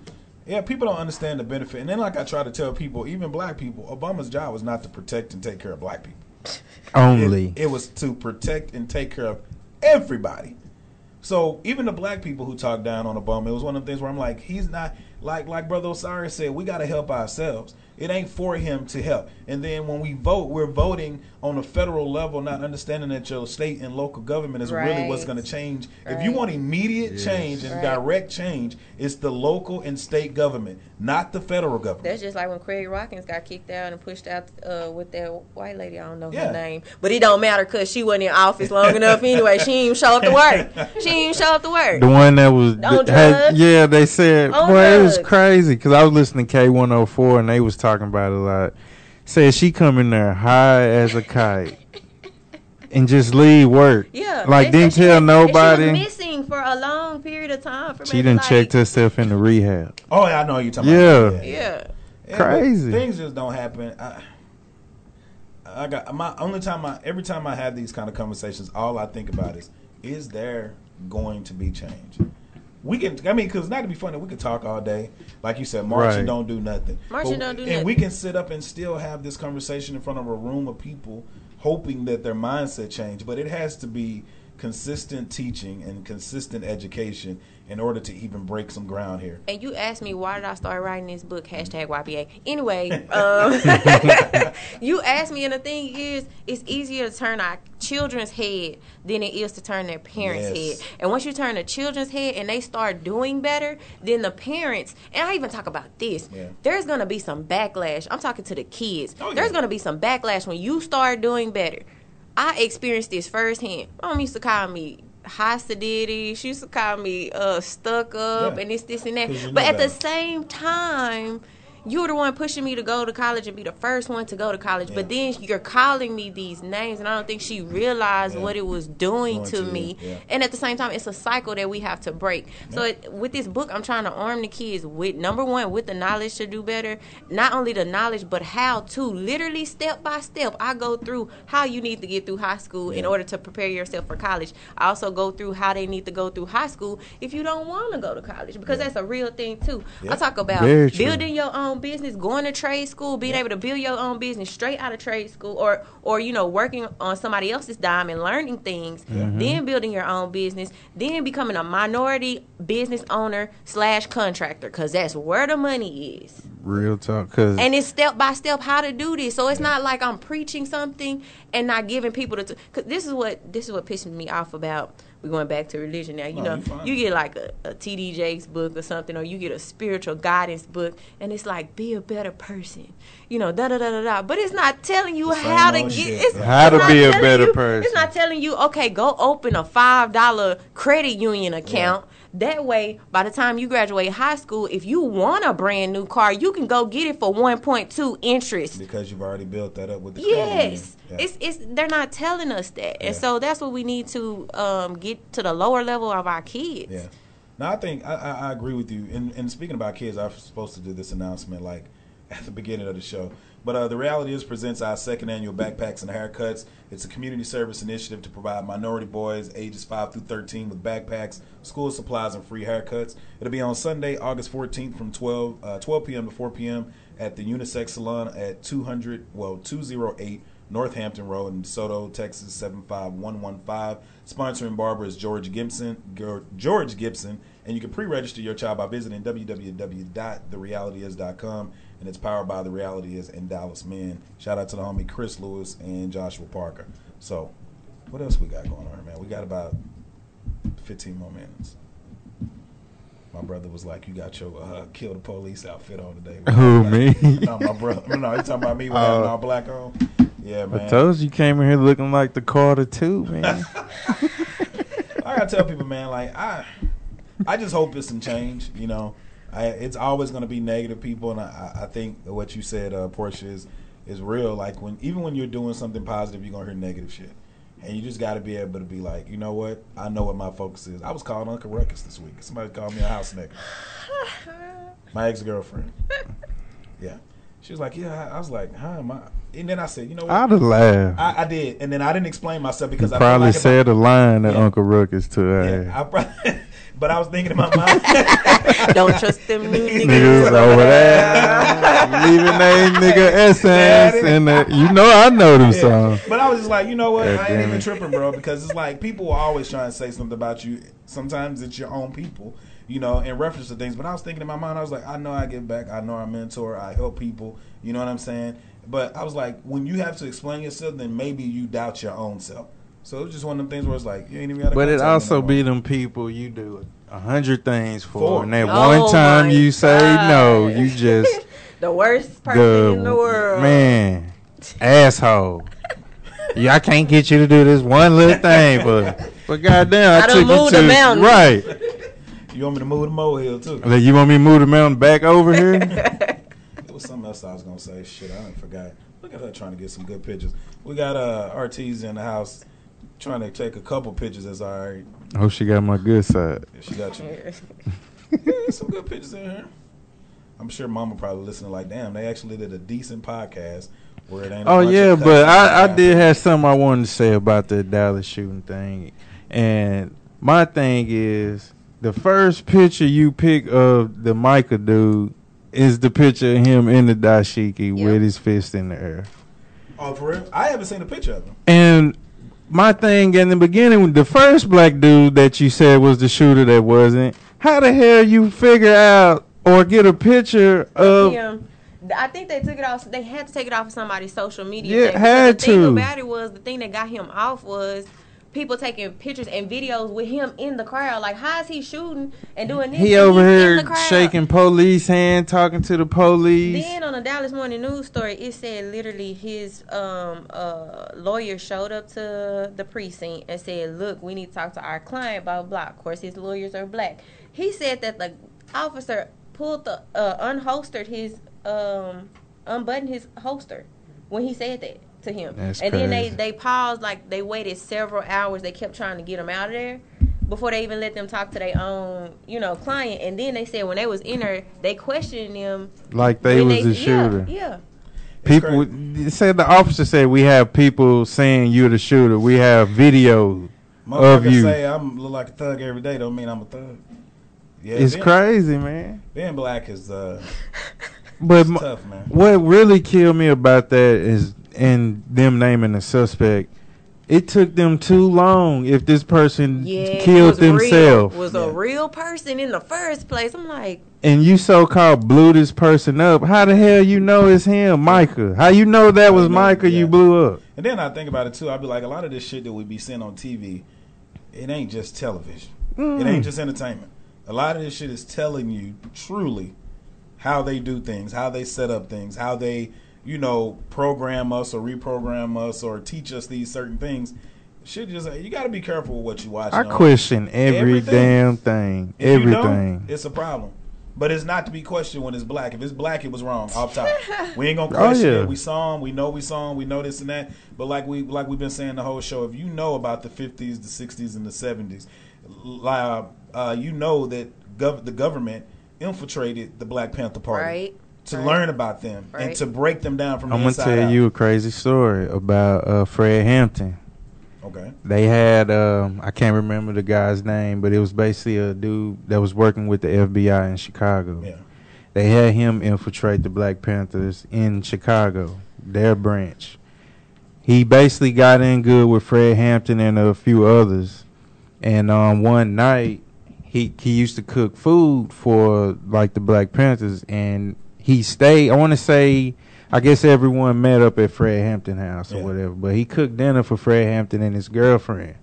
Speaker 2: Yeah, people don't understand the benefit. And then, like I try to tell people, even black people, Obama's job was not to protect and take care of black people. [LAUGHS]
Speaker 4: Only.
Speaker 2: It, it was to protect and take care of everybody. So even the black people who talk down on Obama, it was one of the things where I'm like, he's not like like Brother Osiris said, we got to help ourselves. It ain't for him to help. And then when we vote, we're voting on a federal level, not understanding that your state and local government is really what's going to change. If you want immediate change and
Speaker 3: Right.
Speaker 2: direct change, it's the local and state government, not the federal government.
Speaker 3: That's just like when Craig Watkins got kicked out and pushed out uh, with that white lady. I don't know
Speaker 2: Yeah.
Speaker 3: her name, but it don't matter because she wasn't in office long enough anyway. She didn't show up to work. [LAUGHS] She didn't show up to work.
Speaker 4: The one that was
Speaker 3: On
Speaker 4: had- yeah, they said,
Speaker 3: On
Speaker 4: boy, it was crazy because I was listening to K one hundred four and they was talking about a lot. Said she come in there high as a kite and just leave work.
Speaker 3: Yeah,
Speaker 4: like didn't
Speaker 3: said she
Speaker 4: tell
Speaker 3: was-
Speaker 4: nobody.
Speaker 3: She was missing for a long period of time. For
Speaker 4: She
Speaker 3: maybe
Speaker 4: done
Speaker 3: like,
Speaker 4: checked herself into rehab.
Speaker 2: oh, yeah, I know you're talking
Speaker 4: Yeah.
Speaker 2: about.
Speaker 3: Yeah,
Speaker 2: Yeah,
Speaker 4: Crazy.
Speaker 2: Things just don't happen. I, I got my only time I every time I have these kind of conversations, all I think about is is there going to be change? We can, I mean, because not to be funny, we could talk all day. Like you said, marching
Speaker 4: Right.
Speaker 2: don't do nothing.
Speaker 3: Marching don't do
Speaker 2: And we can sit up and still have this conversation in front of a room of people, hoping that their mindset change. But it has to be consistent teaching and consistent education in order to even break some ground here.
Speaker 3: and you asked me why did I start writing this book? Hashtag YBA. Anyway, [LAUGHS] um, [LAUGHS] [LAUGHS] you asked me, and the thing is, it's easier to turn our children's head than it is to turn their parents'
Speaker 2: Yes.
Speaker 3: head. And once you turn the children's head and they start doing better, then the parents, and I even talk about this,
Speaker 2: Yeah.
Speaker 3: there's gonna be some backlash. I'm talking to the kids.
Speaker 2: Oh,
Speaker 3: There's gonna be some backlash when you start doing better. I experienced this firsthand. Mom used to call me sedity. She used to call me uh, stuck up
Speaker 2: Yeah.
Speaker 3: and this, this, and that. But at the same time, you were the one pushing me to go to college and be the first one to go to college. But then you're calling me these names, and I don't think she realized
Speaker 2: Yeah.
Speaker 3: what it was doing
Speaker 2: Doing
Speaker 3: to
Speaker 2: to
Speaker 3: me.
Speaker 2: yeah.
Speaker 3: And at the same time, it's a cycle that we have to break. So it, with this book, I'm trying to arm the kids with number one, with the knowledge to do better. Not only the knowledge, but how to. Literally, step by step, I go through how you need to get through high school in order to prepare yourself for college. I also go through how they need to go through high school if you don't want to go to college, because
Speaker 2: Yeah.
Speaker 3: that's a real thing too.
Speaker 2: Yeah.
Speaker 3: I talk about building your own business, going to trade school, being
Speaker 2: Yeah.
Speaker 3: able to build your own business straight out of trade school, or or you know working on somebody else's dime and learning things, mm-hmm. then building your own business, then becoming a minority business owner slash contractor, because that's where the money is.
Speaker 4: Real talk, cause
Speaker 3: And it's step by step how to do this. So it's not like I'm preaching something and not giving people the. T- Cause this is what this is what pisses me off about. We're going back to religion now. You
Speaker 2: No,
Speaker 3: know,
Speaker 2: you
Speaker 3: you get like a, a T.D. Jakes book or something, or you get a spiritual guidance book, and it's like be a better person. You know, da da da da da. But it's not telling you how to get.
Speaker 2: shit.
Speaker 3: It's,
Speaker 4: How
Speaker 3: it's
Speaker 4: to be a better
Speaker 3: you-
Speaker 4: person.
Speaker 3: It's not telling you, okay, go open a five dollar credit union account. That way, by the time you graduate high school, if you want a brand new car, you can go get it for one point two interest.
Speaker 2: Because you've already built that up with the.
Speaker 3: Yes,
Speaker 2: Yeah.
Speaker 3: it's it's they're not telling us that, and so that's what we need to um, get to the lower level of our kids.
Speaker 2: Yeah. Now I think I, I, I agree with you. And, and speaking about kids, I was supposed to do this announcement like [LAUGHS] at the beginning of the show. But uh, the reality is presents our second annual backpacks and haircuts. It's a community service initiative to provide minority boys ages five through thirteen with backpacks, school supplies, and free haircuts. It'll be on Sunday, August fourteenth, from 12, uh, 12 p.m. to four p.m. at the Unisex Salon at two hundred well two zero eight. North Hampton Road in DeSoto, Texas 75115. Sponsoring barber is George Gibson, George Gibson, and you can pre-register your child by visiting www.therealityis.com and it's powered by The Reality Is in Dallas Men. Shout out to the homie Chris Lewis and Joshua Parker. So, what else we got going on, man? We got about 15 more minutes. My brother was like, "You got your uh, kill the police outfit on today." [LAUGHS]
Speaker 4: Who,
Speaker 2: Like,
Speaker 4: me? [LAUGHS]
Speaker 2: No, my brother. No, he talking about me with having all black on. Yeah, man.
Speaker 4: I told you you came in here looking like the Carter too, man. [LAUGHS]
Speaker 2: I gotta tell people, man, like I, I just hope it's some change. You know, I, it's always gonna be negative people, and I, I think what you said, uh, Portia, is is real. Like when even when you're doing something positive, you're gonna hear negative shit, and you just got to be able to be like, you know what? I know what my focus is. I was called Uncle Ruckus this week. Somebody called me a house nigga. [LAUGHS] my ex girlfriend. Yeah, she was like, yeah. I was like, huh? My, and then I said, you know what?
Speaker 4: I'd have laughed.
Speaker 2: I, I did, and then I didn't explain myself because I
Speaker 4: Probably
Speaker 2: like if I-
Speaker 4: said a line that
Speaker 2: Yeah.
Speaker 4: Uncle Ruckus to her.
Speaker 2: yeah, I probably, [LAUGHS] but I was thinking in my mind. [LAUGHS]
Speaker 3: Don't trust them new [LAUGHS]
Speaker 4: Niggas
Speaker 3: niggas.
Speaker 4: over there leaving they nigga [LAUGHS] essence and the, you know I know them
Speaker 2: Yeah.
Speaker 4: songs.
Speaker 2: But I was just like, you know what?
Speaker 4: Yeah,
Speaker 2: I ain't even
Speaker 4: it.
Speaker 2: tripping, bro, because it's like people will always try and say something about you. Sometimes it's your own people, you know, in reference to things. But I was thinking in my mind, I was like, I know I give back. I know I mentor. I help people. You know what I'm saying? But I was like, when you have to explain yourself, then maybe you doubt your own self. So it was just one of them things where it's like, you ain't even got to
Speaker 4: But it also
Speaker 2: no
Speaker 4: be them people you do a hundred things for,
Speaker 2: For.
Speaker 4: and that
Speaker 3: Oh
Speaker 4: one time you say no,
Speaker 3: God.
Speaker 4: you just [LAUGHS]
Speaker 3: the worst person
Speaker 4: the
Speaker 3: in the world.
Speaker 4: man asshole. yeah, I can't get you to do this one little thing, but but goddamn, I,
Speaker 3: I
Speaker 4: took you to
Speaker 3: the mountain.
Speaker 4: right.
Speaker 2: You want me to move to molehill too?
Speaker 4: Like, you want me to move the mountain back over here? [LAUGHS]
Speaker 2: It was something else I was gonna say. Shit, I done forgot. Look at her trying to get some good pictures. We got uh RT's in the house trying to take a couple pictures. That's all right.
Speaker 4: I hope she got my good side.
Speaker 2: If she got you. [LAUGHS] Yeah, some good pictures in here. I'm sure Mama probably listening like, damn, they actually did a decent podcast where it ain't.
Speaker 4: Oh yeah, but I, I did have something I wanted to say about the Dallas shooting thing, and my thing is the first picture you pick of the Micah dude is the picture of him in the dashiki
Speaker 3: Yep.
Speaker 4: with his fist in the air.
Speaker 2: Oh, for real? I haven't seen a picture of him.
Speaker 4: And my thing in the beginning, the first black dude that you said was the shooter that wasn't. How the hell you figure out or get a picture of?
Speaker 3: Yeah. I think they took it off. They had to take it off of somebody's social media.
Speaker 4: Yeah,
Speaker 3: thing, because
Speaker 4: had
Speaker 3: the thing
Speaker 4: to.
Speaker 3: about it was the thing that got him off was people taking pictures and videos with him in the crowd. Like, how is he shooting and doing this?
Speaker 4: He over here shaking police hand, talking to the police.
Speaker 3: Then on the Dallas Morning News story, it said literally his um, uh, lawyer showed up to the precinct and said, "Look, we need to talk to our client." Blah blah. blah. Of course, his lawyers are black. He said that the officer pulled the uh, unholstered his um, unbuttoned his holster when he said that to him.
Speaker 4: That's
Speaker 3: and then they they paused like they waited several hours. They kept trying to get him out of there. Before they even let them talk to their own, you know, client, and then they said when they was in there, they questioned them
Speaker 4: like they
Speaker 3: when
Speaker 4: was the shooter.
Speaker 3: Yeah, yeah.
Speaker 4: People it said the officer said we have people saying you're the shooter. We have video of you.
Speaker 2: say I'm look like a thug every day. Don't mean I'm a thug. Yeah,
Speaker 4: it's
Speaker 2: being,
Speaker 4: crazy, man.
Speaker 2: Being black is uh,
Speaker 4: But
Speaker 2: it's
Speaker 4: m-
Speaker 2: tough, man.
Speaker 4: what really killed me about that is and them naming the suspect. It took them too long. If this person
Speaker 3: Yeah,
Speaker 4: killed
Speaker 3: was real-
Speaker 4: themselves,
Speaker 3: was
Speaker 2: Yeah.
Speaker 3: a real person in the first place. I'm like,
Speaker 4: and you so called blew this person up, how the hell you know it's him, Micah? How you know that was
Speaker 2: you
Speaker 4: Micah
Speaker 2: yeah.
Speaker 4: you blew up?
Speaker 2: And then I think about it too. I'd be like, a lot of this shit that we be seeing on TV, it ain't just television.
Speaker 4: Mm.
Speaker 2: It ain't just entertainment. A lot of this shit is telling you truly how they do things, how they set up things, how they, you know, program us or reprogram us or teach us these certain things. Shit, just you got to be careful with what you watch.
Speaker 4: I question every
Speaker 2: Everything.
Speaker 4: damn thing,
Speaker 2: If you don't,
Speaker 4: everything.
Speaker 2: it's a problem. But it's not to be questioned when it's black. If it's black, it was wrong off top. [LAUGHS] We ain't gonna
Speaker 4: Oh,
Speaker 2: question
Speaker 4: yeah.
Speaker 2: it. We saw him. We know we saw him. We know this and that. But like we like we've been saying the whole show, if you know about the fifties, the sixties, and the seventies, uh, uh, you know that gov- the government infiltrated the Black Panther Party
Speaker 3: right?
Speaker 2: To
Speaker 3: right.
Speaker 2: learn about them and to break them down from
Speaker 4: inside.
Speaker 2: I'm
Speaker 4: gonna tell
Speaker 2: out.
Speaker 4: you a crazy story about uh, Fred Hampton.
Speaker 2: Okay.
Speaker 4: They had um, I can't remember the guy's name, but it was basically a dude that was working with the FBI in Chicago.
Speaker 2: Yeah.
Speaker 4: They had him infiltrate the Black Panthers in Chicago, their branch. He basically got in good with Fred Hampton and a few others. And um, one night, he he used to cook food for like the Black Panthers, and he stayed. I want to say, I guess everyone met up at Fred Hampton house or
Speaker 2: Yeah.
Speaker 4: whatever. But he cooked dinner for Fred Hampton and his girlfriend,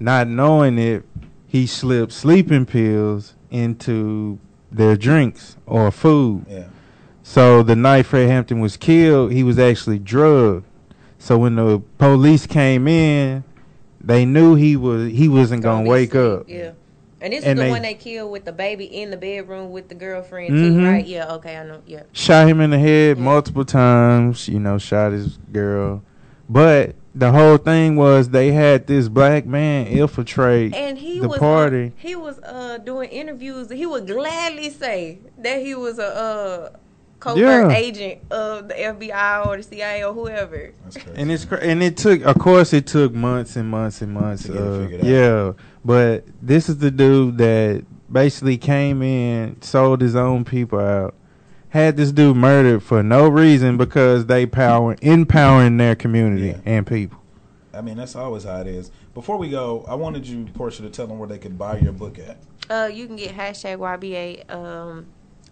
Speaker 4: not knowing it. He slipped sleeping pills into their drinks or food.
Speaker 2: Yeah.
Speaker 4: So the night Fred Hampton was killed, he was actually drugged. So when the police came in, they knew he was he wasn't gonna
Speaker 3: be
Speaker 4: wake
Speaker 3: asleep,
Speaker 4: up.
Speaker 3: Yeah. And this
Speaker 4: And
Speaker 3: is the
Speaker 4: they-
Speaker 3: one they killed with the baby in the bedroom with the girlfriend
Speaker 4: Mhm.
Speaker 3: too, right? Yeah. Okay, I know. Yeah.
Speaker 4: Shot him in the head
Speaker 3: Yeah.
Speaker 4: multiple times. You know, shot his girl. But the whole thing was they had this black man infiltrate
Speaker 3: And he
Speaker 4: the
Speaker 3: was
Speaker 4: party.
Speaker 3: uh, he was uh doing interviews. He would gladly say that he was a uh, covert
Speaker 4: Yeah.
Speaker 3: agent of the FBI or the CIA or whoever.
Speaker 2: That's crazy.
Speaker 4: And it's cra- and it took, of course, it took months and months and months.
Speaker 2: To get it figured out.
Speaker 4: Yeah, but this is the dude that basically came in, sold his own people out, had this dude murdered for no reason because they power empowering their community
Speaker 2: Yeah.
Speaker 4: and people.
Speaker 2: I mean, that's always how it is. Before we go, I wanted you, Portia, to tell them where they could buy your book at.
Speaker 3: Uh, you can get hashtag YBA um,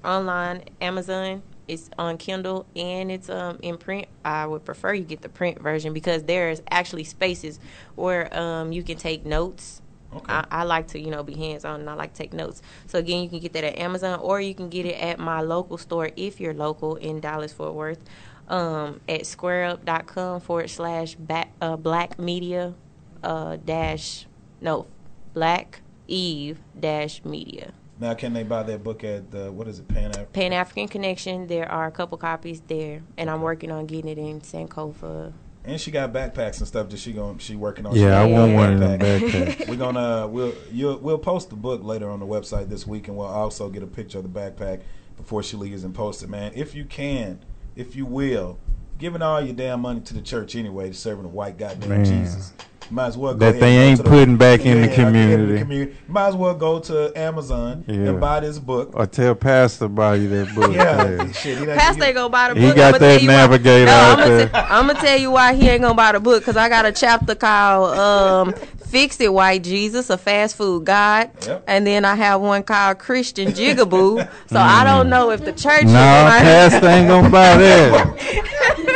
Speaker 3: online, Amazon. It's on Kindle and it's um, in print. I would prefer you get the print version because there's actually spaces where um, you can take notes.
Speaker 2: Okay.
Speaker 3: I, I like to, you know, be hands on and I like to take notes. So again, you can get that at Amazon or you can get it at my local store if you're local in Dallas Fort Worth um, at squareup.com forward slash back, uh, black media uh, dash no black eve dash media.
Speaker 2: Now, can they buy that book at the what is it, Pan African?
Speaker 3: Pan African Connection. There are a couple copies there, and I'm working on getting it in Sankofa.
Speaker 2: And she got backpacks and stuff that she going she working on.
Speaker 4: Yeah, I want one of them
Speaker 2: backpacks. We're gonna uh, we'll you'll, we'll post the book later on the website this week, and we'll also get a picture of the backpack before she leaves and post it. Man, if you can, if you will, giving all your damn money to the church anyway, to serving the white goddamn
Speaker 4: Man.
Speaker 2: Jesus. You might as well go
Speaker 4: That they ain't
Speaker 2: to the-
Speaker 4: putting back in the
Speaker 2: Yeah,
Speaker 4: community.
Speaker 2: community. Might as well go to Amazon
Speaker 4: Yeah.
Speaker 2: and buy this book.
Speaker 4: Or tell Pastor buy you that book. [LAUGHS]
Speaker 2: Yeah,
Speaker 4: yeah.
Speaker 2: shit.
Speaker 3: Pastor ain't gonna buy the
Speaker 4: He
Speaker 3: book.
Speaker 4: got
Speaker 3: I'ma
Speaker 4: that
Speaker 3: tell you why.
Speaker 4: navigator
Speaker 3: No,
Speaker 4: out
Speaker 3: I'm
Speaker 4: there.
Speaker 3: gonna, I'm gonna tell you why he ain't gonna buy the book because I got a chapter called um, "Fix It, White Jesus," a fast food God,
Speaker 2: Yep.
Speaker 3: and then I have one called "Christian Jigaboo." So I don't know if the church.
Speaker 4: No,
Speaker 3: gonna-
Speaker 4: Pastor ain't gonna buy that. [LAUGHS]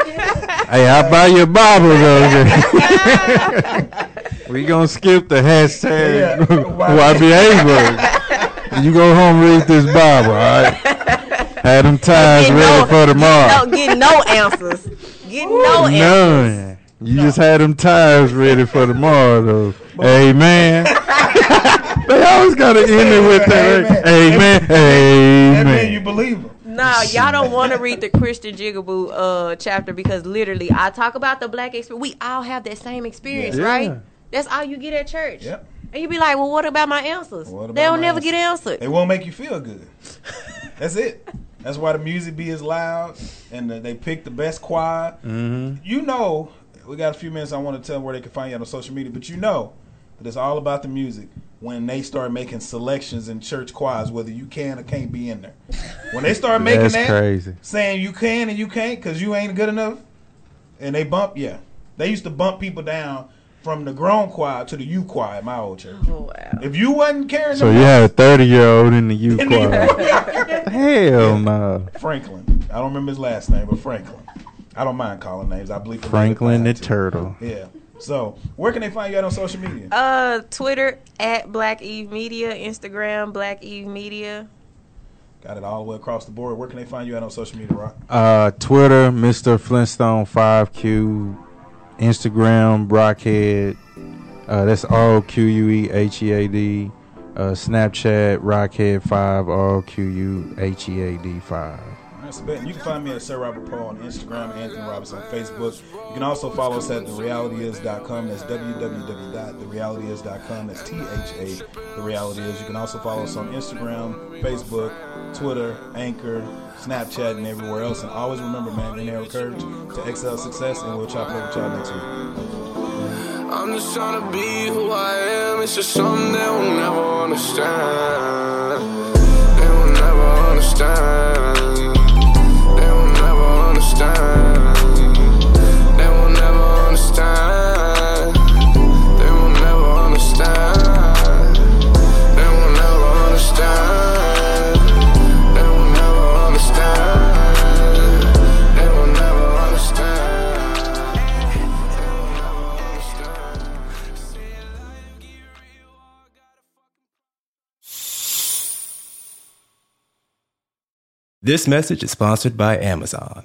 Speaker 4: hey, I buy your Bible though. [LAUGHS] we gonna skip the hashtag
Speaker 2: Yeah.
Speaker 4: YBA book. [LAUGHS] You go home read this Bible, all right? Have them ties ready
Speaker 3: no-
Speaker 4: for tomorrow.
Speaker 3: No, get no answers. Get no answers.
Speaker 4: None. You just had them ties ready for tomorrow, though. Amen. [LAUGHS] they always gotta end it with that. Amen.
Speaker 2: That mean you
Speaker 4: Amen.
Speaker 2: believe him.
Speaker 3: No, y'all don't want to read the Christian Jigaboo uh, chapter because literally, I talk about the black experience. We all have that same experience,
Speaker 4: Yeah.
Speaker 3: right? That's all you get at church.
Speaker 2: Yep.
Speaker 3: And you be like, well, what about my answers?
Speaker 2: About
Speaker 3: they don't never
Speaker 2: answers?
Speaker 3: get answered.
Speaker 2: They won't make you feel good. [LAUGHS] That's it. That's why the music be as loud and the, they pick the best choir.
Speaker 4: Mm-hmm.
Speaker 2: You know, we got a few minutes. I want to tell them where they can find you on social media, but you know that it's all about the music when they start making selections in church choirs, whether you can or can't be in there. When they start making
Speaker 4: That's
Speaker 2: that,
Speaker 4: crazy.
Speaker 2: saying you can and you can't because you ain't good enough, and they bump, yeah, they used to bump people down from the grown choir to the U choir at my old church.
Speaker 3: Oh, wow.
Speaker 2: If you wasn't carrying
Speaker 4: So you had a 30 year old in the U
Speaker 2: in the
Speaker 4: choir. [LAUGHS] Hell no.
Speaker 2: Franklin. I don't remember his last name, but Franklin. I don't mind calling names. I believe
Speaker 4: Franklin the
Speaker 2: too.
Speaker 4: Turtle.
Speaker 2: Yeah. So, where can they find you at on social media?
Speaker 3: Uh, Twitter at Black Eve Media, Instagram Black Eve Media.
Speaker 2: Got it all the way across the board. Where can they find you at on social media, Rock?
Speaker 4: Uh, Twitter, Mr. Flintstone 5Q. Instagram, Roquehead. Uh, that's R O Q U E H E A D. Uh, Snapchat, Rockhead5, R O Q U H E A D 5.
Speaker 2: That's bet. You can find me at Sir Robert Poe on Instagram, Anthony Robinson on Facebook. You can also follow us at therealityis.com. That's www.therealityis.com. That's T H A, The Reality Is. You can also follow us on Instagram, Facebook, Twitter, Anchor, Snapchat, and everywhere else. And always remember, man, inhale courage to excel success, and we'll chop it up with y'all next week.
Speaker 5: I'm just trying to be who I am. It's just something they will never understand. They will never understand understand. They will never understand. They will never understand. They will never understand. They will never understand. They will never understand.
Speaker 6: This message is sponsored by Amazon.